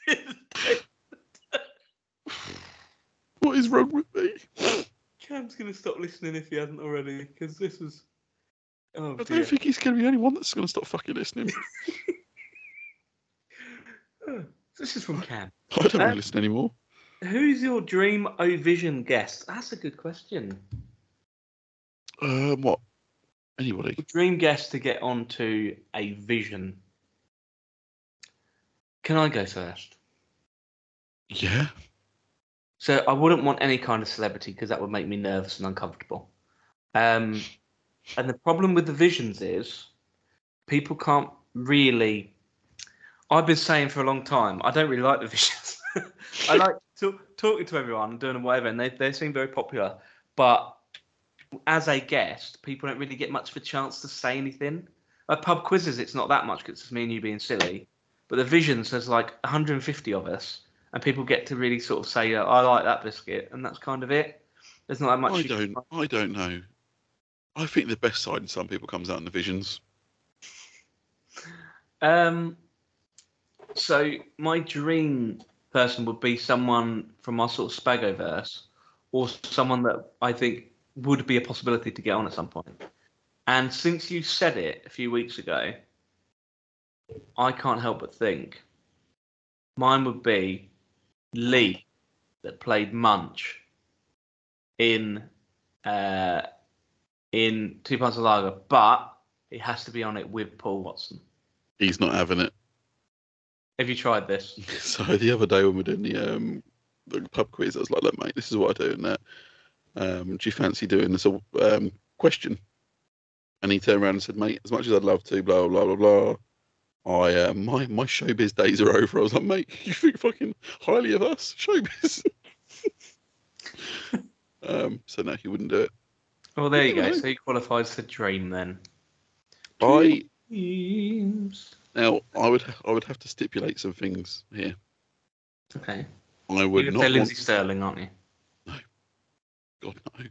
[laughs] What is wrong with me? Cam's gonna stop listening if he hasn't already, because this is. Oh I dear. don't think he's going to be the only one that's going to stop fucking listening. Oh, [laughs] This is from Cam. I don't Um, really listen anymore. Who's your dream O Vision guest? That's a good question. Um, what? Anybody? Dream guest to get onto a Vision. Can I go first? Yeah. So I wouldn't want any kind of celebrity because that would make me nervous and uncomfortable. Um, and the problem with the visions is people can't really. I've been saying for a long time I don't really like the [laughs] visions. I like to, talking to everyone and doing whatever, and they they seem very popular. But as a guest, people don't really get much of a chance to say anything. At pub quizzes, it's not that much because it's me and you being silly. But the visions, there's like 150 of us, and people get to really sort of say, "I like that biscuit," and that's kind of it. There's not that much. I don't. can- I don't know. I think the best side in some people comes out in the visions. Um. So my dream person would be someone from our sort of Spagoverse, or someone that I think would be a possibility to get on at some point. And since you said it a few weeks ago, I can't help but think Mine would be Lee, that played Munch in uh, in Two Pints of Lager, but it has to be on it with Paul Watson. He's not having it. Have you tried this? [laughs] So the other day when we were doing the um the pub quiz, I was like, look, mate, this is what I do and that. Um, do you fancy doing this um question? And he turned around and said, mate, as much as I'd love to, blah blah blah blah. I uh, my my showbiz days are over. I was like, mate, you think fucking highly of us, showbiz. [laughs] um, so no, he wouldn't do it. Well, there you go. no. So he qualifies for Dream then. I Dreams. now I would I would have to stipulate some things here. Okay. I would You're not say want Lindsay Sterling, aren't you? God no.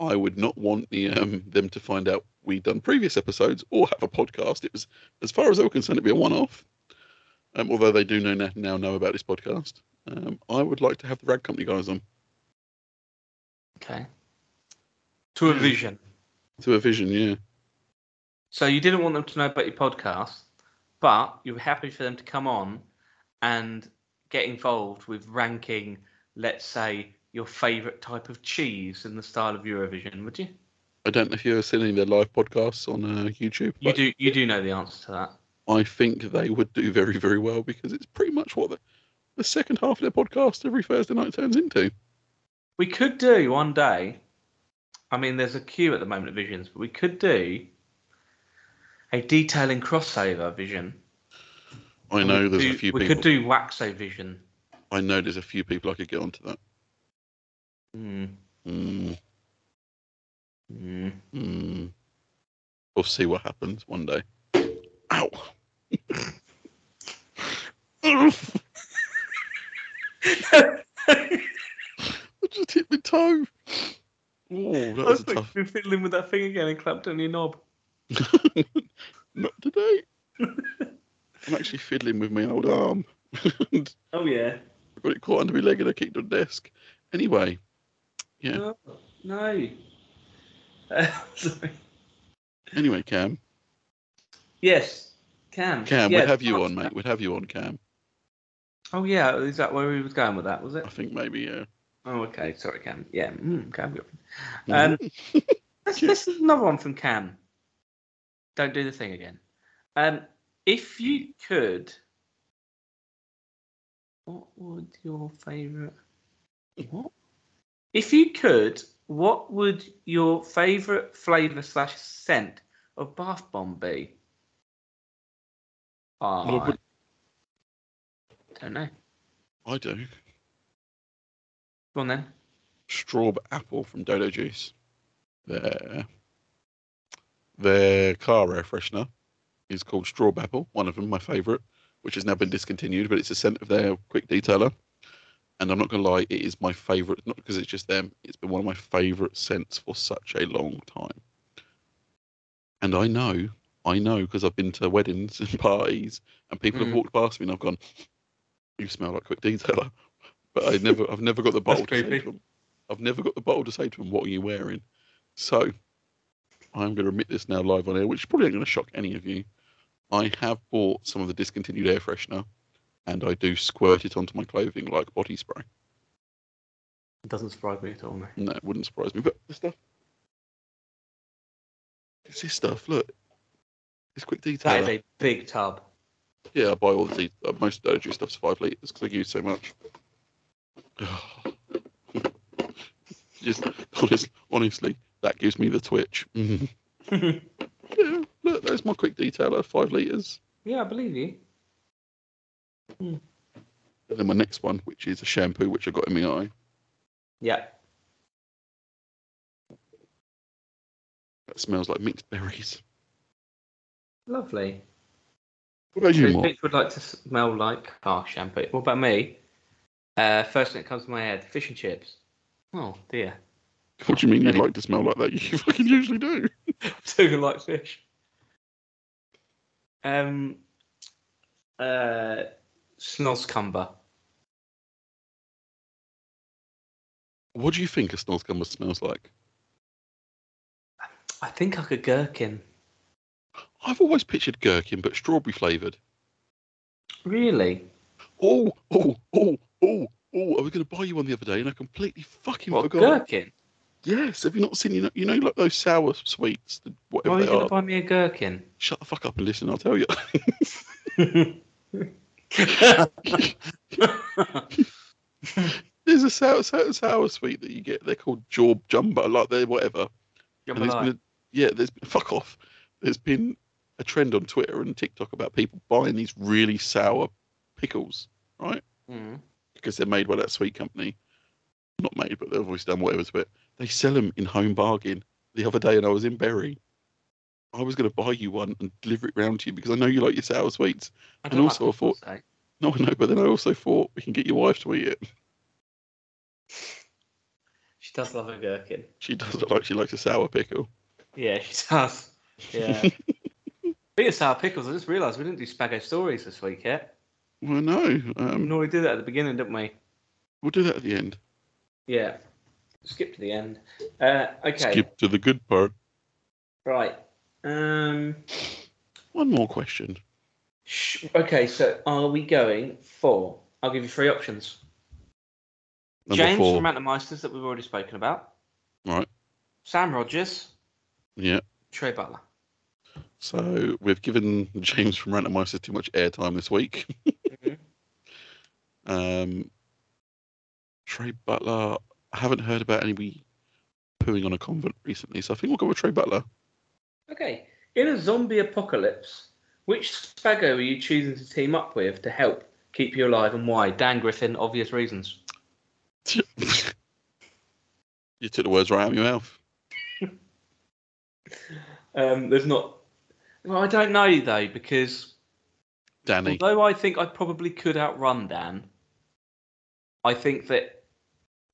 I would not want the um them to find out we'd done previous episodes or have a podcast. It was as far as they were concerned, it'd be a one-off. Um, although they do know now, now know about this podcast. Um, I would like to have the Rag Company guys on Okay. To a vision. to a vision. Yeah, So you didn't want them to know about your podcast, but you were happy for them to come on and get involved with ranking, let's say, your favourite type of cheese in the style of Eurovision, would you? I don't know if you've ever seen any of their live podcasts on uh, YouTube. You do you do know the answer to that. I think they would do very very well because it's pretty much what the, the second half of their podcast every Thursday night turns into. We could do one day. I mean, there's a queue at the moment of visions, but we could do a detailing crossover vision. I know there's do- a few people We people. could do Waxo vision. I know there's a few people I could get onto that. Hmm. Mm, Hmm. mm. We'll see what happens one day. Ow. I just hit my toe. Oh, that I was a tough. you've been fiddling with that thing again and clapped on your knob. [laughs] Not today. I'm actually fiddling with my old arm. [laughs] Oh yeah. I got it caught under my leg and I kicked on the desk. Anyway, Yeah. No. no. Uh, [laughs] sorry. anyway, Cam, Yes. Cam. Cam, Yeah, we'd have you on, mate. We'd have you on, Cam. Oh yeah. Is that where we was going with that? Was it? I think maybe, yeah. Oh okay. Sorry, Cam. Yeah. Mm, Cam. Mhm. Um, [laughs] Let's, this is another one from Cam. Don't do the thing again. Um, if you could, what would your favourite? What? If you could, what would your favourite flavour slash scent of bath bomb be? I would- don't know. I do. Go on then. Straw apple from Dodo Juice. Their their car air freshener is called Straw Apple, one of them, my favourite, which has now been discontinued, but it's a scent of their quick detailer. And I'm not gonna lie, it is my favourite, not because it's just them, it's been one of my favourite scents for such a long time. And I know, I know because I've been to weddings and [laughs] parties and people Mm. have walked past me and I've gone, You smell like quick detailer. But I never I've never got the bottle to say to them. I've never got the bottle to say to them, What are you wearing? So I'm going to admit this now live on air, which probably ain't going to shock any of you. I have bought some of the discontinued air freshener, and I do squirt it onto my clothing like body spray. It doesn't surprise me at all. No. No, it wouldn't surprise me. But the stuff, it's this stuff. Look, it's quick That is detail. a big tub. Yeah, I buy all the uh, most Dodo stuff's five liters because I use so much. [sighs] Just honest, honestly, that gives me the twitch. [laughs] Yeah, look, there's my quick detailer, five liters. yeah, I believe you. And then my next one, which is a shampoo, which I got in my eye. Yeah. That smells like mixed berries. Lovely. What about you, Who Mark? would like to smell like car shampoo? What about me? Uh, first thing that comes to my head, fish and chips. Oh dear, [laughs] What do you mean you'd like to smell like that? [laughs] You fucking usually do. [laughs] do like fish. Um, uh, snozzcumber. What do you think a snozzcumber smells like? I think like a gherkin. I've always pictured gherkin, but strawberry flavoured. Really? Oh, oh, oh, oh, oh! I was going to buy you one the other day, and I completely fucking What forgot. gherkin? Yes. Have you not seen? You know, you know, like those sour sweets, the- Why are you going to buy me a gherkin? Shut the fuck up and listen. I'll tell you. [laughs] [laughs] [laughs] [laughs] There's a sour, sour, sour sweet that you get. They're called Jaw Jumbo, like they're whatever. And there's been a, yeah, there's been [laughs] fuck off. There's been a trend on Twitter and TikTok about people buying these really sour pickles, right? Mm. Because they're made by that sweet company. Not made, but they've always done whatever to it. They sell them in home bargain. The other day, and I was in Bury. I was going to buy you one and deliver it round to you because I know you like your sour sweets. I And also I thought- No, know, but then I also thought we can get your wife to eat it. She does love a gherkin. She does look like she likes a sour pickle. Yeah, she does. Yeah. [laughs] Being sour pickles, I just realised we didn't do Spago stories this week yet. Well, no, We um, normally do that at the beginning, didn't we? we'll do that at the end. Yeah. Skip to the end. Uh, okay. Skip to the good part. Right. Um. One more question. sh- Okay, so are we going for? I'll give you three options. Number James four. from Rantermeisters that we've already spoken about. Right. Sam Rogers, Yeah. Trey Butler. So we've given James from Rantermeisters too much airtime this week. [laughs] Mhm. Um, Trey Butler. I haven't heard about anybody pooing on a convent recently, so I think we'll go with Trey Butler. Okay. In a zombie apocalypse, which Spago are you choosing to team up with to help keep you alive and why? Dan Griffin, obvious reasons. you took the words right out of your mouth. [laughs] Um, there's not. Well, I don't know though because Danny. although I think I probably could outrun Dan, I think that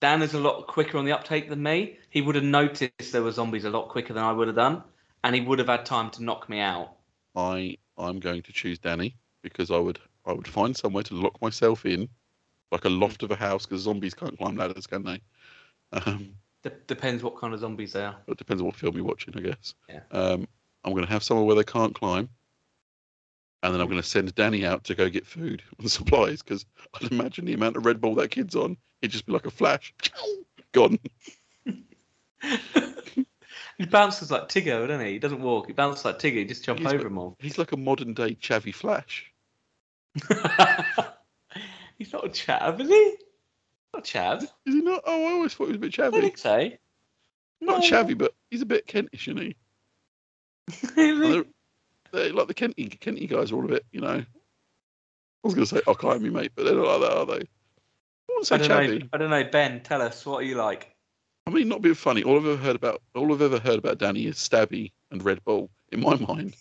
Dan is a lot quicker on the uptake than me. He would have noticed there were zombies a lot quicker than I would have done, and he would have had time to knock me out. I I'm going to choose Danny because I would I would find somewhere to lock myself in, like a loft of a house, because zombies can't climb ladders, can they? Um, D- depends what kind of zombies they are. it depends on what film you're watching, I guess. Yeah. Um, I'm going to have somewhere where they can't climb, and then I'm going to send Danny out to go get food [laughs] and supplies because I'd imagine the amount of Red Bull that kid's on, it'd just be like a flash, [laughs] gone. [laughs] he bounces like Tigger, doesn't he? He doesn't walk. He bounces like Tigger. He just jump He's over them all. He's like a modern day Chavy Flash. [laughs] He's not a chav, is he? Not chav. Is he not? Oh, I always thought he was a bit I don't chavvy. think so. Not No. chavvy, but he's a bit Kentish, isn't he? [laughs] They're, they're like the Kenty, Kenty guys are all a bit, you know. I was going to say, I'll climb me, mate, but they're not like that, are they? I say I don't know. I don't know. Ben, tell us what are you like? I mean, not being funny. All I've ever heard about, all I've ever heard about Danny is Stabby and Red Bull. In my mind,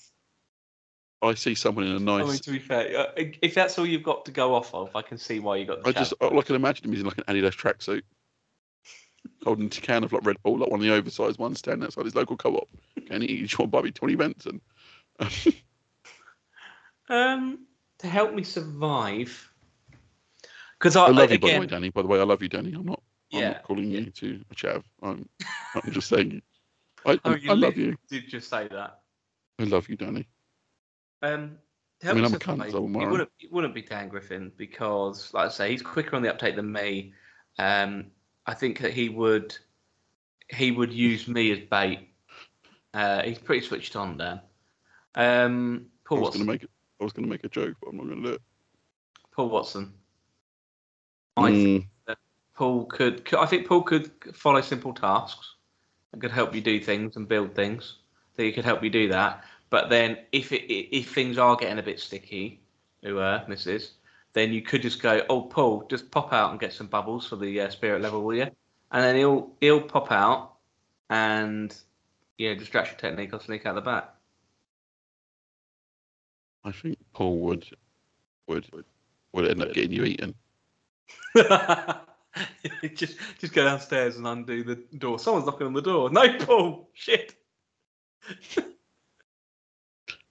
I see someone in a I mean, nice. to be fair, uh, if that's all you've got to go off of, I can see why you got the I just, all I can imagine him is in like an Adidas tracksuit, holding a can of like Red Bull, like one of the oversized ones, standing outside his local co-op. Can he each one me twenty Benson? [laughs] [laughs] Um, to help me survive, because I, I love you, by the way, Danny. By the way, I love you, Danny. I'm not. I'm yeah, not calling you to a chav. I'm. I'm just saying. I, [laughs] Oh, I, you I love you. did just say that. I love you, Danny. Um, to I mean, I'm a cunt, so it wouldn't, it wouldn't be Dan Griffin because, like I say, he's quicker on the uptake than me. Um, I think that he would he would use me as bait. Uh, he's pretty switched on, Dan. Um, Paul I was Watson. gonna make it. I was gonna make a joke, but I'm not gonna do it. Paul Watson. I think Mm, Paul could, could. I think Paul could follow simple tasks and could help you do things and build things. That he could help you do that. But then, if it, if things are getting a bit sticky, who uh, Mrs. Then you could just go, oh Paul, just pop out and get some bubbles for the uh, spirit level, will you? And then he'll he'll pop out and yeah, distraction technique. I'll sneak out the back. I think Paul would would would end up getting you eaten. [laughs] [laughs] just just go downstairs and undo the door. Someone's knocking on the door. No, Paul. Shit.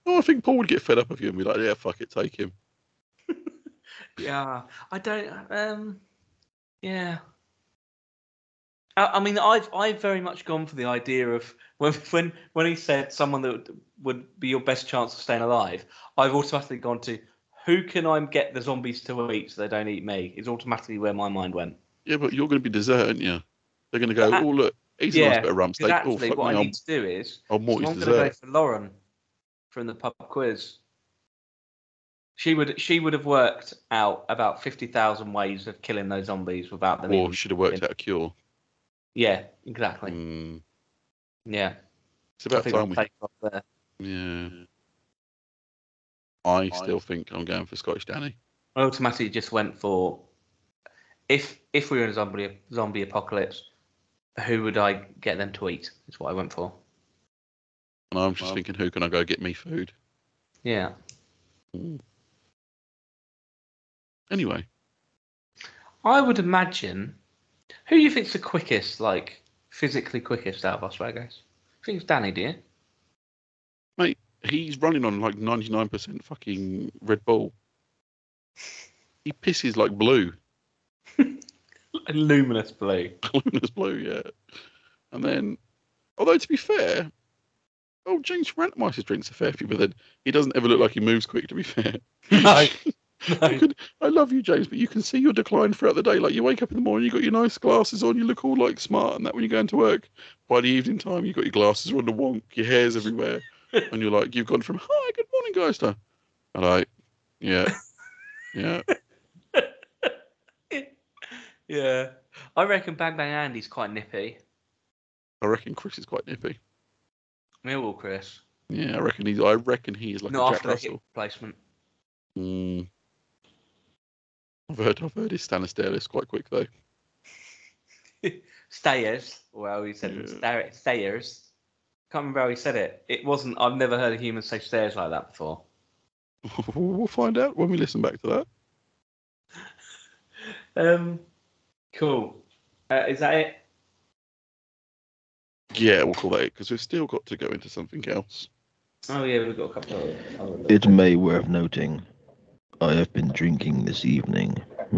Oh, I think Paul would get fed up of you and be like, "Yeah, fuck it, take him." [laughs] Yeah, I don't. Um, yeah. I, I mean, I've I've very much gone for the idea of when [laughs] when when he said someone that would, would be your best chance of staying alive. I've automatically gone to who can I get the zombies to eat so they don't eat me? Is automatically where my mind went. Yeah, but you're going to be dessert, aren't you? They're going to go, But- oh, look, he's a yeah, nice bit of rump steak. Because Oh, what me, I I'm, need to do is I'm so I'm going to go for Lauren from the pub quiz. She would she would have worked out about fifty thousand ways of killing those zombies without them. Or should have worked out a cure. Yeah, exactly. Mm, Yeah, it's about time we. take off there. Yeah. I still think I'm going for Scottish Danny. I automatically just went for if if we were in a zombie zombie apocalypse, who would I get them to eat? Is what I went for. And I'm just Well- thinking, who can I go get me food? Yeah. Hmm. Anyway, I would imagine. Who do you think's the quickest, like physically quickest out of us, Ragos? I think it's Danny, do you? Mate, he's running on like 99% fucking Red Bull. He pisses like blue. Luminous blue. [laughs] Luminous blue, yeah. And then, although to be fair, oh, James Rantermeister drinks a fair few, but then he doesn't ever look like he moves quick, to be fair. [laughs] No. [laughs] No. could- I love you, James, but you can see your decline throughout the day. Like you wake up in the morning, you got your nice glasses on, you look all like smart, and that when you're going to work. By the evening time, you got your glasses on the wonk, your hair's everywhere, and you're like, you've gone from "Hi, good morning, guys" to, and I, yeah, yeah, yeah. I reckon Bang Bang Andy's quite nippy. I reckon Chris is quite nippy. Millwall Chris. Yeah, I reckon he's. I reckon he is like Not a Jack after the hip Russell. replacement. Mm. I've heard. I've heard his Stannis Daelis quite quick though. [laughs] Stayers. Well, he said Yeah. sta- stayers. Can't remember how he said it. It wasn't. I've never heard a human say stairs like that before. [laughs] we'll find out when we listen back to that. [laughs] Um, cool. Uh, is that it? Yeah, we'll call that it because we've still got to go into something else. Oh yeah, we've got a couple of. other- It may worth noting, I have been drinking this evening. [laughs]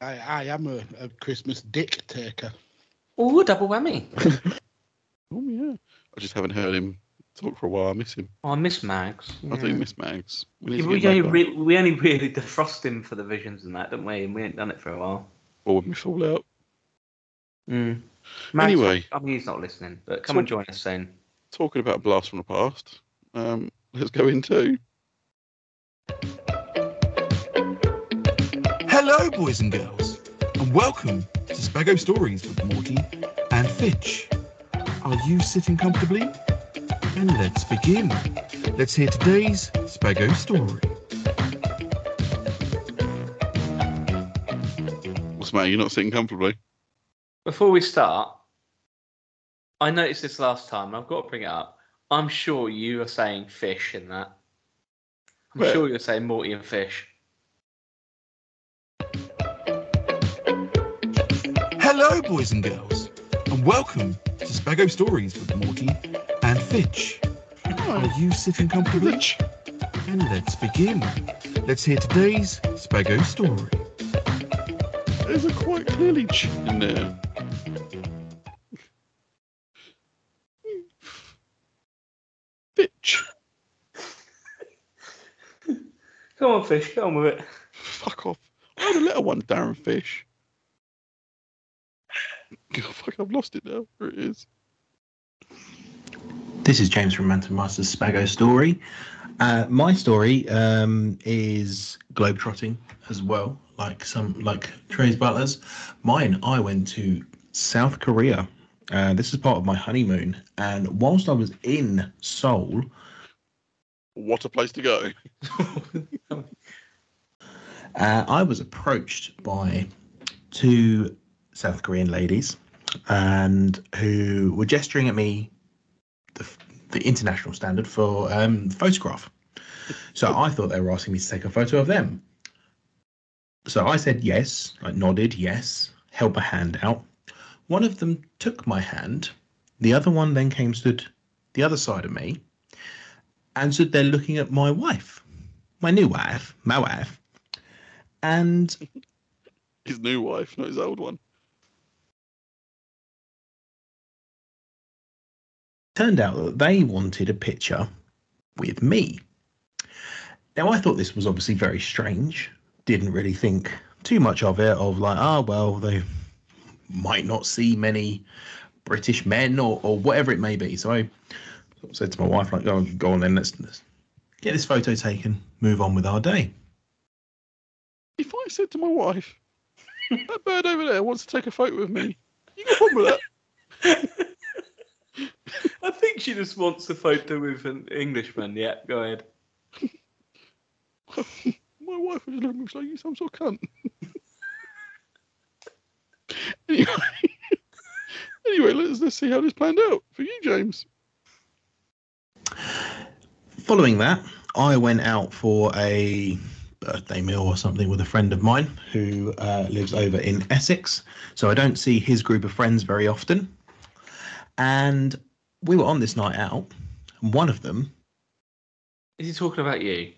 I, I am a, a Christmas dick taker. Ooh, double whammy. [laughs] Oh yeah, I just haven't heard him talk for a while. I miss him. Oh, I miss Mags. I do miss Mags. We need Yeah, to we, get only him back re- we only really defrost him for the visions and that, don't we? And we ain't done it for a while. or when we fall out. Mm. Anyway. I mean, he's not listening, but come and join us soon. Talking about blast from the past, um, let's go into. Hello, boys and girls, and welcome to Spago Stories with Morty and Fitch. Are you sitting comfortably? And let's begin. Let's hear today's Spago story. What's the matter? You're not sitting comfortably. Before we start, I noticed this last time. I've got to bring it up. I'm sure you are saying fish in that. I'm Where? sure you're saying Morty and fish. Hello, boys and girls, and welcome to Spago Stories with Morty and Fitch. Oh. Are you sitting comfortably? Fitch? And let's begin. Let's hear today's Spago story. There's a quite clearly ch in there. Bitch. Come on, fish. Get on with it. Fuck off. I had a little one, Darren Fish. God, [laughs] fuck, I've lost it now. There it is. This is James from Rantermeisters Spago story. Uh, my story um, is globetrotting as well, like some like Trey's Butlers. Mine, I went to South Korea. Uh, this is part of my honeymoon, and whilst I was in Seoul, What a place to go. [laughs] uh, I was approached by two South Korean ladies, and who were gesturing at me the, the international standard for um, photograph. So I thought they were asking me to take a photo of them. So I said yes, I nodded yes, held my hand out. One of them took my hand. The other one then came stood the other side of me and stood there looking at my wife, my new wife, my wife. And His new wife, not his old one. Turned out that they wanted a picture with me. now I thought this was obviously very strange. Didn't really think too much of it. Of like, ah, well, they might not see many British men or, or whatever it may be. So I said to my wife, like, oh, go on then, let's, let's get this photo taken, move on with our day. If I said to my wife, that bird over there wants to take a photo with me, you got a problem with that? I think she just wants a photo with an Englishman. Yeah, go ahead. [laughs] My wife was looking like you some sort of cunt. [laughs] anyway, [laughs] anyway, let's let's see how this planned out for you, James. Following that, I went out for a birthday meal or something with a friend of mine who uh, lives over in Essex. So I don't see his group of friends very often. And we were on this night out. And one of them, Is he talking about you?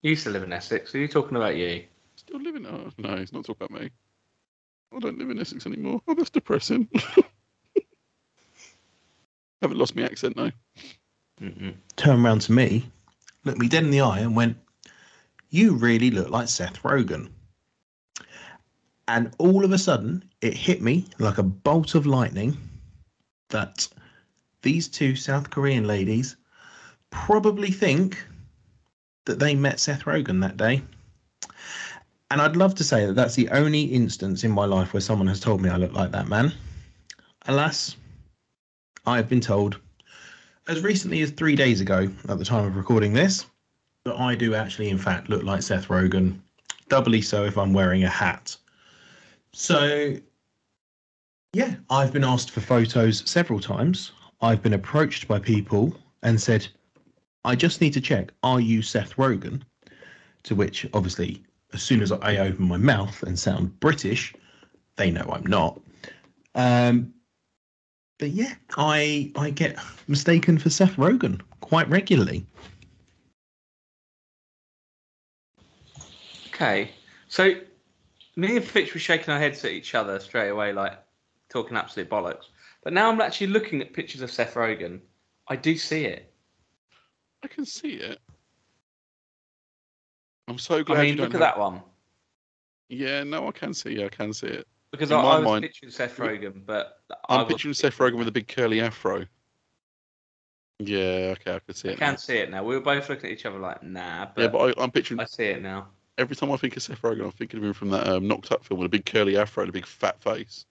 You used to live in Essex. Are you talking about you? Still living? Oh no, he's not talking about me. I don't live in Essex anymore. Oh, that's depressing. [laughs] Haven't lost my accent though. Mm-mm. turned around to me, looked me dead in the eye, and went, You really look like Seth Rogen. And all of a sudden, it hit me like a bolt of lightning that these two South Korean ladies probably think that they met Seth Rogen that day. And I'd love to say that that's the only instance in my life where someone has told me I look like that man. Alas, I have been told as recently as three days ago, at the time of recording this, that I do actually, in fact, look like Seth Rogen. Doubly so if I'm wearing a hat. So, yeah, I've been asked for photos several times. I've been approached by people and said, I just need to check, are you Seth Rogen? To which, obviously, as soon as I open my mouth and sound British, they know I'm not. Um, but yeah, I I get mistaken for Seth Rogen quite regularly. Okay. So me and Fitch were shaking our heads at each other straight away, like talking absolute bollocks. But now I'm actually looking at pictures of Seth Rogen. I do see it. I can see it. I'm so glad I you mean, don't look at have- that one. Yeah, no, I can see. I can see it. Because In I, my I was mind- picturing Seth Rogen, but I I'm picturing Seth Rogen with a big curly afro. Yeah, okay, I can see I it. now. can see it now. We were both looking at each other like, nah, but, Yeah, but I, I'm picturing I see it now. every time I think of Seth Rogen, I'm thinking of him from that um, Knocked Up film with a big curly afro and a big fat face.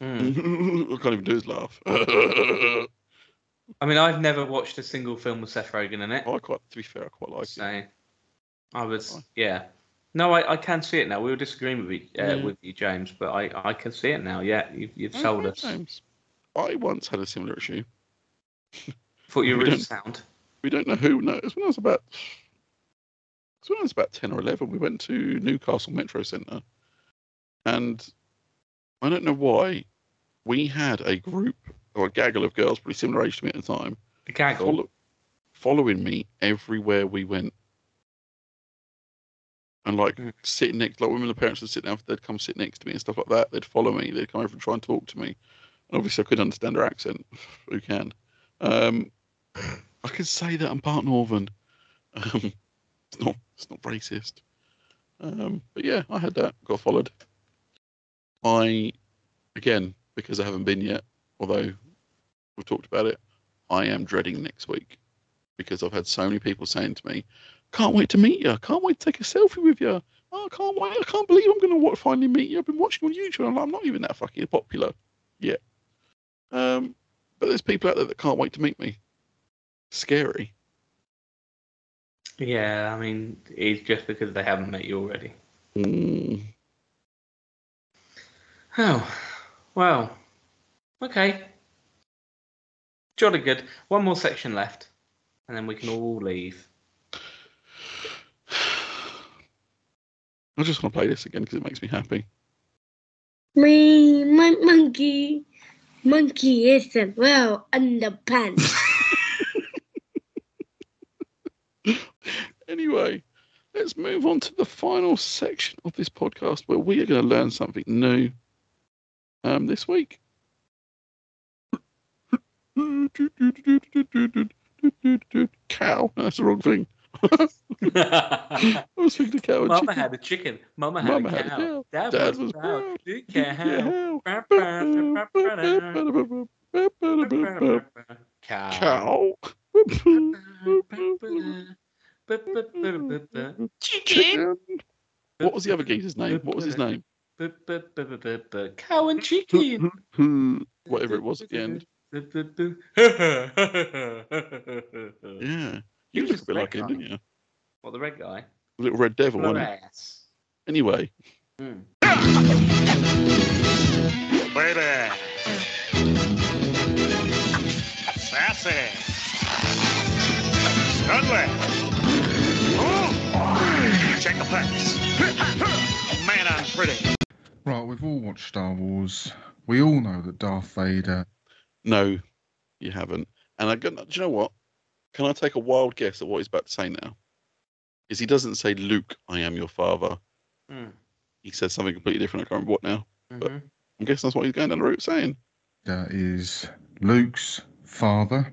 Hmm. [laughs] I can't even do his laugh. [laughs] I mean, I've never watched a single film with Seth Rogen in it. I quite, to be fair, I quite like it. So I was, Fine. yeah. No, I, I can see it now. We were disagreeing with you, uh, Yeah. with you, James, but I, I can see it now. Yeah, you've, you've sold Okay, us. James. I once had a similar issue. [laughs] Thought you were We really sound. We don't know who. No, it was when I was about. It was when I was about ten or eleven. We went to Newcastle Metro Centre, and I don't know why, we had a group or a gaggle of girls, pretty similar age to me at the time, The gaggle. follow, following me everywhere we went. And like Mm. sitting next, like women, the parents would sit down, they'd come sit next to me and stuff like that. They'd follow me. They'd come over and try and talk to me. And obviously, I couldn't understand their accent. [laughs] Who can? Um, I could say that I'm part Northern. [laughs] Um, it's not. It's not racist. Um, but yeah, I had that. Got followed. I, again, because I haven't been yet, although we've talked about it, I am dreading next week because I've had so many people saying to me, "Can't wait to meet you. Can't wait to take a selfie with you. Oh, I can't wait. I can't believe I'm going to finally meet you. I've been watching on YouTube. I'm, like, I'm not even that fucking popular yet. Um, but there's people out there that can't wait to meet me. Scary. Yeah, I mean, it's just because they haven't met you already. Mm. Oh, well, okay. Jolly good. One more section left, and then we can all leave. [sighs] I just want to play this again because it makes me happy. Me, my monkey. Monkey isn't well underpants. [laughs] Anyway, let's move on to the final section of this podcast where we are going to learn something new um, this week. Cow. That's the wrong thing. I was thinking cow and Mama chicken. had a chicken. Mama had Mama a had a cow. cow. Dad, Dad was was proud. proud. Cow. Cow. Chicken. Chicken. What was the other geeze's name? What was his name? Cow and chicken. [laughs] Whatever it was at the end. [laughs] Yeah. You was look a bit red like him, guy. didn't you? What the red guy? The Little red devil, wasn't he? Grass. Anyway, Mm. Baby. Sassy. Studley. Oh. Check the facts. [laughs] Man, I'm pretty. Right, we've all watched Star Wars. We all know that Darth Vader. no, you haven't. And I got, do you know what? Can I take a wild guess at what he's about to say now? Is he doesn't say, Luke, I am your father. Mm. He says something completely different. I can't remember what now. Mhm. I'm guessing that's what he's going down the route saying. That is Luke's father.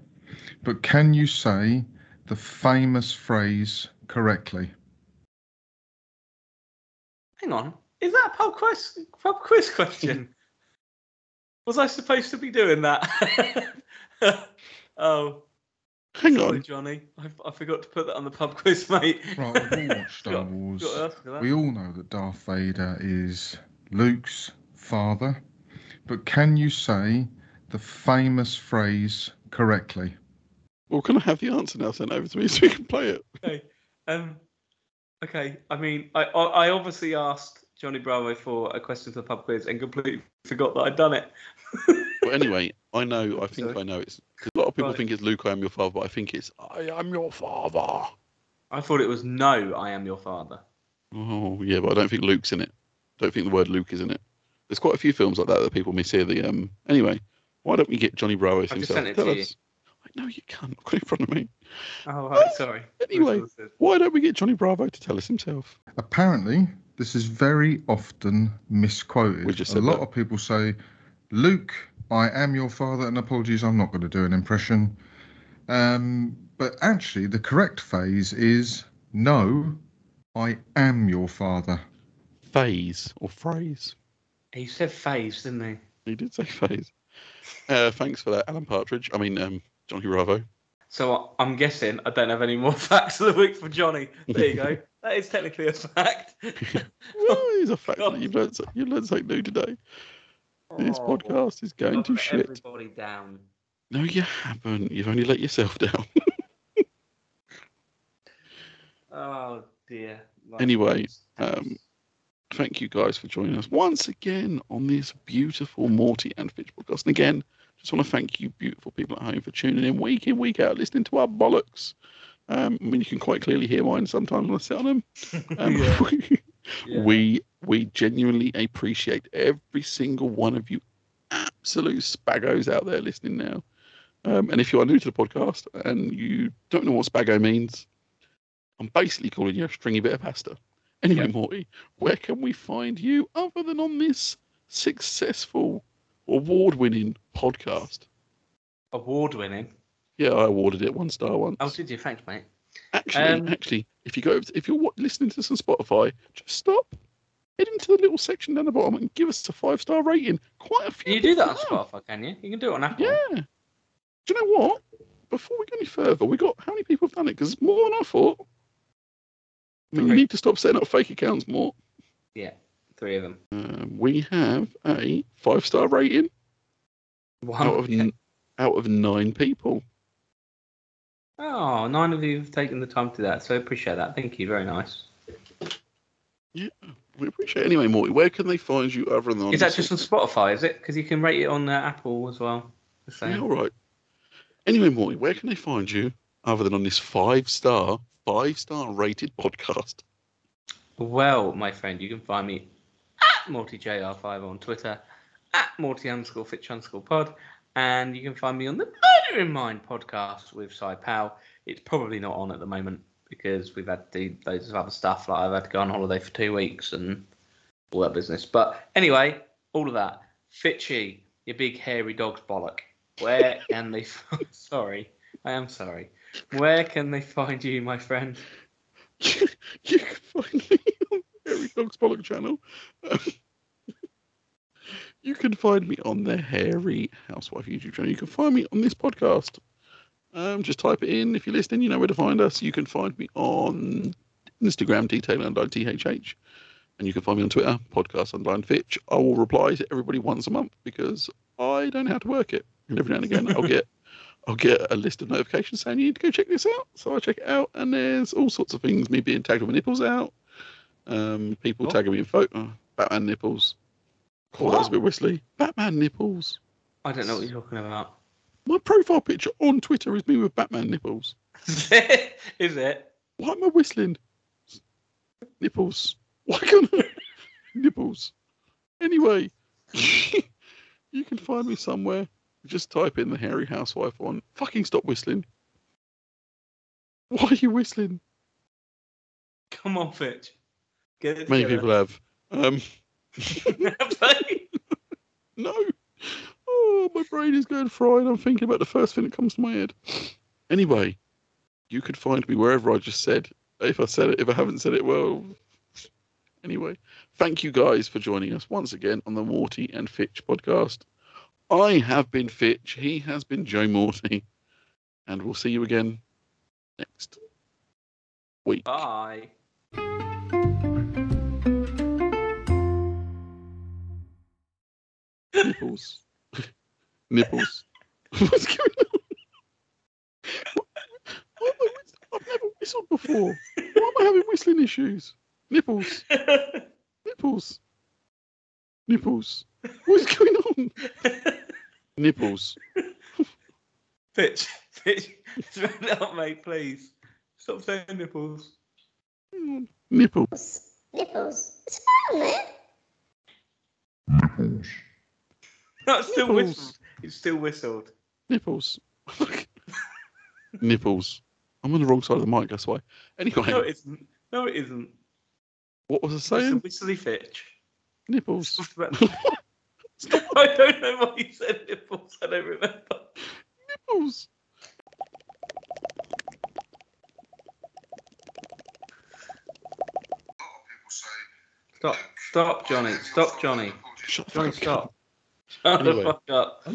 But can you say the famous phrase correctly? Hang on. Is that a pub quiz, pub quiz question? [laughs] Was I supposed to be doing that? [laughs] oh, Hang sorry, on. Johnny. I, I forgot to put that on the pub quiz, [laughs] mate. Right, we've all watched Star Wars. got to ask for that. We all know that Darth Vader is Luke's father. But can you say the famous phrase correctly? Well, can I have the answer now sent over to me so we can play it? Okay. Um, okay. I mean, I, I I obviously asked Johnny Bravo for a question for the pub quiz and completely [laughs] forgot that I'd done it. But anyway, I know, I think Sorry. I know it's. 'cause A lot of people Right. think it's Luke, I am your father, but I think it's I am your father. I thought it was no, I am your father. Oh, yeah, but I don't think Luke's in it. don't think the word Luke is in it. There's quite a few films like that that people miss here. The um. Anyway, why don't we get Johnny Bravo just himself? sent it Tell to you. No, you can't. I've got it in front of me. Oh, right, sorry. Anyway, why don't we get Johnny Bravo to tell us himself? Apparently, this is very often misquoted. We just a lot that. of people say, Luke, I am your father, and apologies, I'm not going to do an impression. Um, but actually, the correct phrase is, No, I am your father. Phase or phrase? He said phase, didn't he? He did say phase. Uh, thanks for that, Alan Partridge. I mean, um, Johnny Bravo. So I- I'm guessing I don't have any more [laughs] facts of the week for Johnny. There you go. [laughs] that is technically a fact. [laughs] Well, it's a fact that you've learned, you've learned something new today. This Oh, podcast is going to shit. Everybody down. No, you haven't. You've only let yourself down. [laughs] Oh dear. Right. Anyway, um, Thank you guys for joining us once again on this beautiful Morty and Fitch podcast. And again, just want to thank you, beautiful people at home, for tuning in week in, week out, listening to our bollocks. Um, I mean, you can quite clearly hear mine sometimes when I sit on them. [laughs] Um, [laughs] Yeah. We we genuinely appreciate every single one of you, absolute Spagos out there listening now. Um, and if you are new to the podcast and you don't know what Spago means, I'm basically calling you a stringy bit of pasta. Anyway, Morty, where can we find you other than on this successful, award-winning podcast? Award winning. Yeah, I awarded it one star once. Oh, did you? Thanks, mate. Actually, Um, actually, if you go, if you're listening to this on Spotify, just stop, head into the little section down the bottom and give us a five star rating. Quite a few. Can you do that on. Spotify? Can you? You can do it on Apple. Yeah. Do you know what? Before we go any further, we got how many people have done it? Because more than I thought. I mean, you need to stop setting up fake accounts more. Yeah, three of them. Um, we have a five star rating One. out of [laughs] out of nine people. Oh, nine of you have taken the time to do that, so I appreciate that. Thank you. Very nice. Yeah, we appreciate it. Anyway, Morty, where can they find you other than on Is that just on Spotify? Is it? Because you can rate it on uh, Apple as well. The same. Yeah, all right. Anyway, Morty, where can they find you other than on this five star, five star rated podcast? Well, my friend, you can find me at MortyJR5 on Twitter, at Morty underscore Fitch underscore pod, and you can find me on the Murder in Mind podcast with Cy Powell. It's probably not on at the moment because we've had do loads of other stuff. Like I've had to go on holiday for two weeks and all that business. But anyway, all of that. Fitchy, your big hairy dog's bollock. Where can they? [laughs] Sorry, I am sorry. Where can they find you, my friend? [laughs] you, can find me on Hairy Dog's Bollock channel. [laughs] you can find me on the Hairy Housewife YouTube channel. You can find me on this podcast. Um, just type it in. If you're listening, you know where to find us. You can find me on Instagram, detail underline THH. And you can find me on Twitter, podcast underline Fitch. I will reply to everybody once a month because I don't know how to work it. And every now and again, I'll get [laughs] I'll get a list of notifications saying you need to go check this out. So I check it out, and there's all sorts of things. Me being tagged with my nipples out, um, people What? tagging me in photo, Batman nipples. Oh, that was a bit whistly. Batman nipples. I don't know what you're talking about. My profile picture on Twitter is me with Batman nipples. [laughs] Is it? Why am I whistling? Nipples. Why can't I? [laughs] Nipples. Anyway, [laughs] you can find me somewhere. Just type in the hairy housewife on. Fucking stop whistling. Why are you whistling? Come on, Fitch. Get it Many together. people have. Um, Have they? No. Oh, my brain is going fried. I'm thinking about the first thing that comes to my head. Anyway, you could find me wherever I just said. If I said it, if I haven't said it, well. Anyway, thank you guys for joining us once again on the Morty and Fitch podcast. I have been Fitch. He has been Joe Morty. And we'll see you again next week. Bye. Nipples. [laughs] Nipples. [laughs] What's going on? What- why am I whist- I've never whistled before. Why am I having whistling issues? Nipples. Nipples. Nipples. What's going on? Nipples. [laughs] Fitch, Fitch, throw it up, mate, please. Stop saying nipples. Hang. Nipples. Nipples. What's wrong, man? No, it's still Nipples. whistled. It's still whistled. Nipples. [laughs] Nipples. I'm on the wrong side of the mic, that's why. Anyway, No, it isn't. No, it isn't. what was I saying? It's a saying? whistly Fitch. Nipples. [laughs] I don't know why you said nipples. I don't remember. Nipples. Stop. Stop, Johnny. Stop, Johnny. Johnny, stop. Shut Anyway. the fuck up.